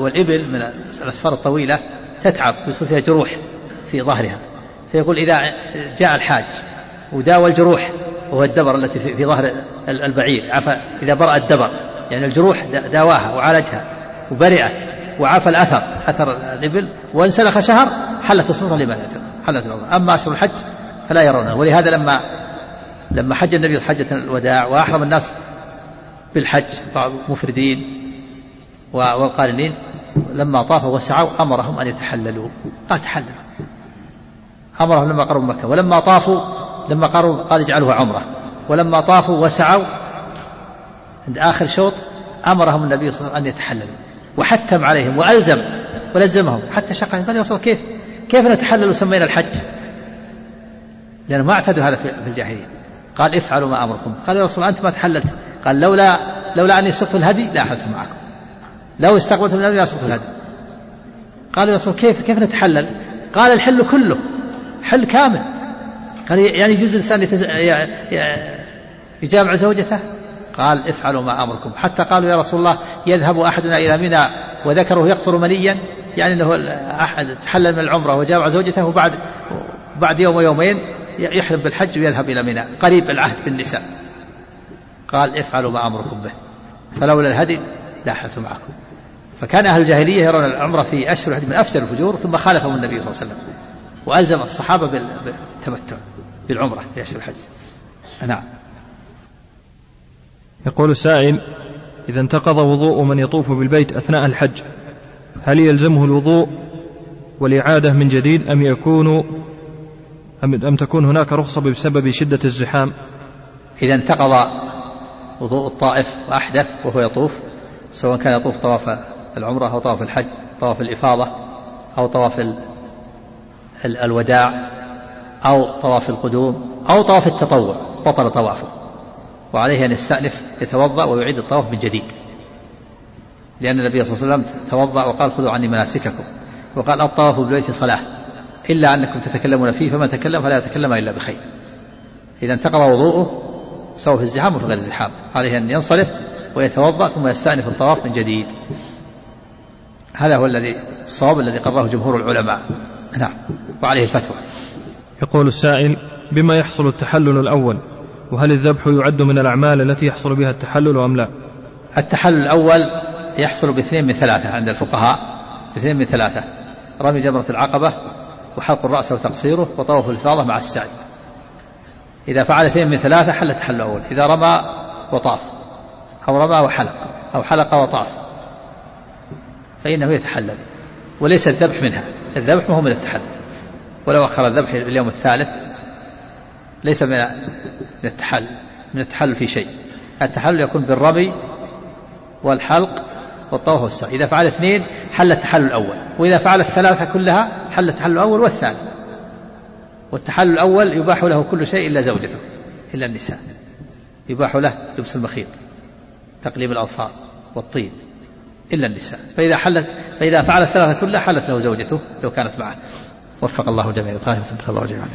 والإبل من الأسفار الطويلة تتعب يصير فيها جروح في ظهرها. فيقول إذا جاء الحاج وداوى الجروح وهو الدبر التي في ظهر البعير. عفى إذا برأ الدبر يعني الجروح داواها وعالجها وبرئت وعفى الأثر أثر الإبل وانسلخ شهر حلت الصورة لمن حلت العمرة أما أشهر الحج فلا يرونه ولهذا لما لما حج النبي حجة الوداع وأحرم الناس بالحج مفردين والقارنين لما طافوا وسعوا أمرهم أن يتحللوا. قال تحللوا. أمرهم لما قربوا مكة. ولما طافوا لما قربوا قال اجعلوها عمرة. ولما طافوا وسعوا عند آخر شوط أمرهم النبي صلى الله عليه وسلم أن يتحللوا. وحتم عليهم وألزم ولزمهم. حتى شق قال يا كيف؟ كيف نتحلل وسمينا الحج؟ لأنه ما اعتادوا هذا في الجاهلية. قال افعلوا ما أمركم. قال يا رسول أنت ما تحللت. قال لولا لولا أني سقت الهدي لا معكم. لو استقبلت من النبي أسقط الهدي. قال يا رسول كيف كيف نتحلل؟ قال الحل كله حل كامل. قال يعني يجوز الإنسان. يجامع زوجته؟ قال افعلوا ما أمركم. حتى قالوا يا رسول الله يذهب أحدنا إلى منى وذكره يقطر منيا يعني أنه أحد تحلل من العمرة وجامع زوجته وبعد بعد يوم ويومين يحرم بالحج ويذهب إلى منى. قريب العهد بالنساء. قال افعلوا ما أمركم به. فلولا الهدي لاحت معكم. فكان أهل الجاهلية يرون العمرة في أشهر الحج من أفجر الفجور ثم خالفهم النبي صلى الله عليه وسلم. وألزم الصحابة بالتمتع بالعمرة في أشهر الحج. نعم. يقول السائل إذا انتقض وضوء من يطوف بالبيت أثناء الحج هل يلزمه الوضوء والإعادة من جديد أم يكون أم تكون هناك رخصة بسبب شدة الزحام؟ إذا انتقض وضوء الطائف وأحدث وهو يطوف سواء كان يطوف طواف العمرة أو طواف الحج طواف الإفاضة أو طواف الوداع أو طواف القدوم أو طواف التطوع بطل طوافه. وعليه أن يستأنف يتوضأ ويعيد الطواف من جديد. لأن النبي صلى الله عليه وسلم توضأ وقال خذوا عني مناسككم وقال الطواف بالبيت صلاة إلا أنكم تتكلمون فيه فمن تكلم فلا يتكلم إلا بخير. إذا انتقض وضوءه سواء في الزحام وفي غير الزحام. عليه أن ينصرف ويتوضأ ثم يستأنف الطواف من جديد. هذا هو الذي الصواب الذي قرره جمهور العلماء. نعم. وعليه الفتوى. يقول السائل بما يحصل التحلل الأول وهل الذبح يعد من الأعمال التي يحصل بها التحلل أم لا؟ التحلل الأول يحصل باثنين من ثلاثة عند الفقهاء. باثنين من ثلاثة. رمي جمرة العقبة وحلق الرأس وتقصيره وطواف الإفاضة مع السعي. إذا فعل اثنين من ثلاثة حل التحلل الأول. إذا رمى وطاف. أو رمى وحلق. أو حلق وطاف. فإنه يتحلل. وليس الذبح منها. الذبح ما هو من التحلل. ولو أخر الذبح اليوم الثالث ليس من التحلل من التحلل في شيء. التحلل يكون بالرمي والحلق والطواف والسعي. إذا فعل اثنين حل التحلل الأول. وإذا فعل الثلاثة كلها حل التحلل الأول والثاني. والتحلل الأول يباح له كل شيء إلا زوجته إلا النساء. يباح له لبس المخيط تقليم الأظفار والطين إلا النساء. فإذا حلت فإذا فعل الثلاثة كلها حلت له زوجته لو كانت معه. وفق الله جميعا الله جميعا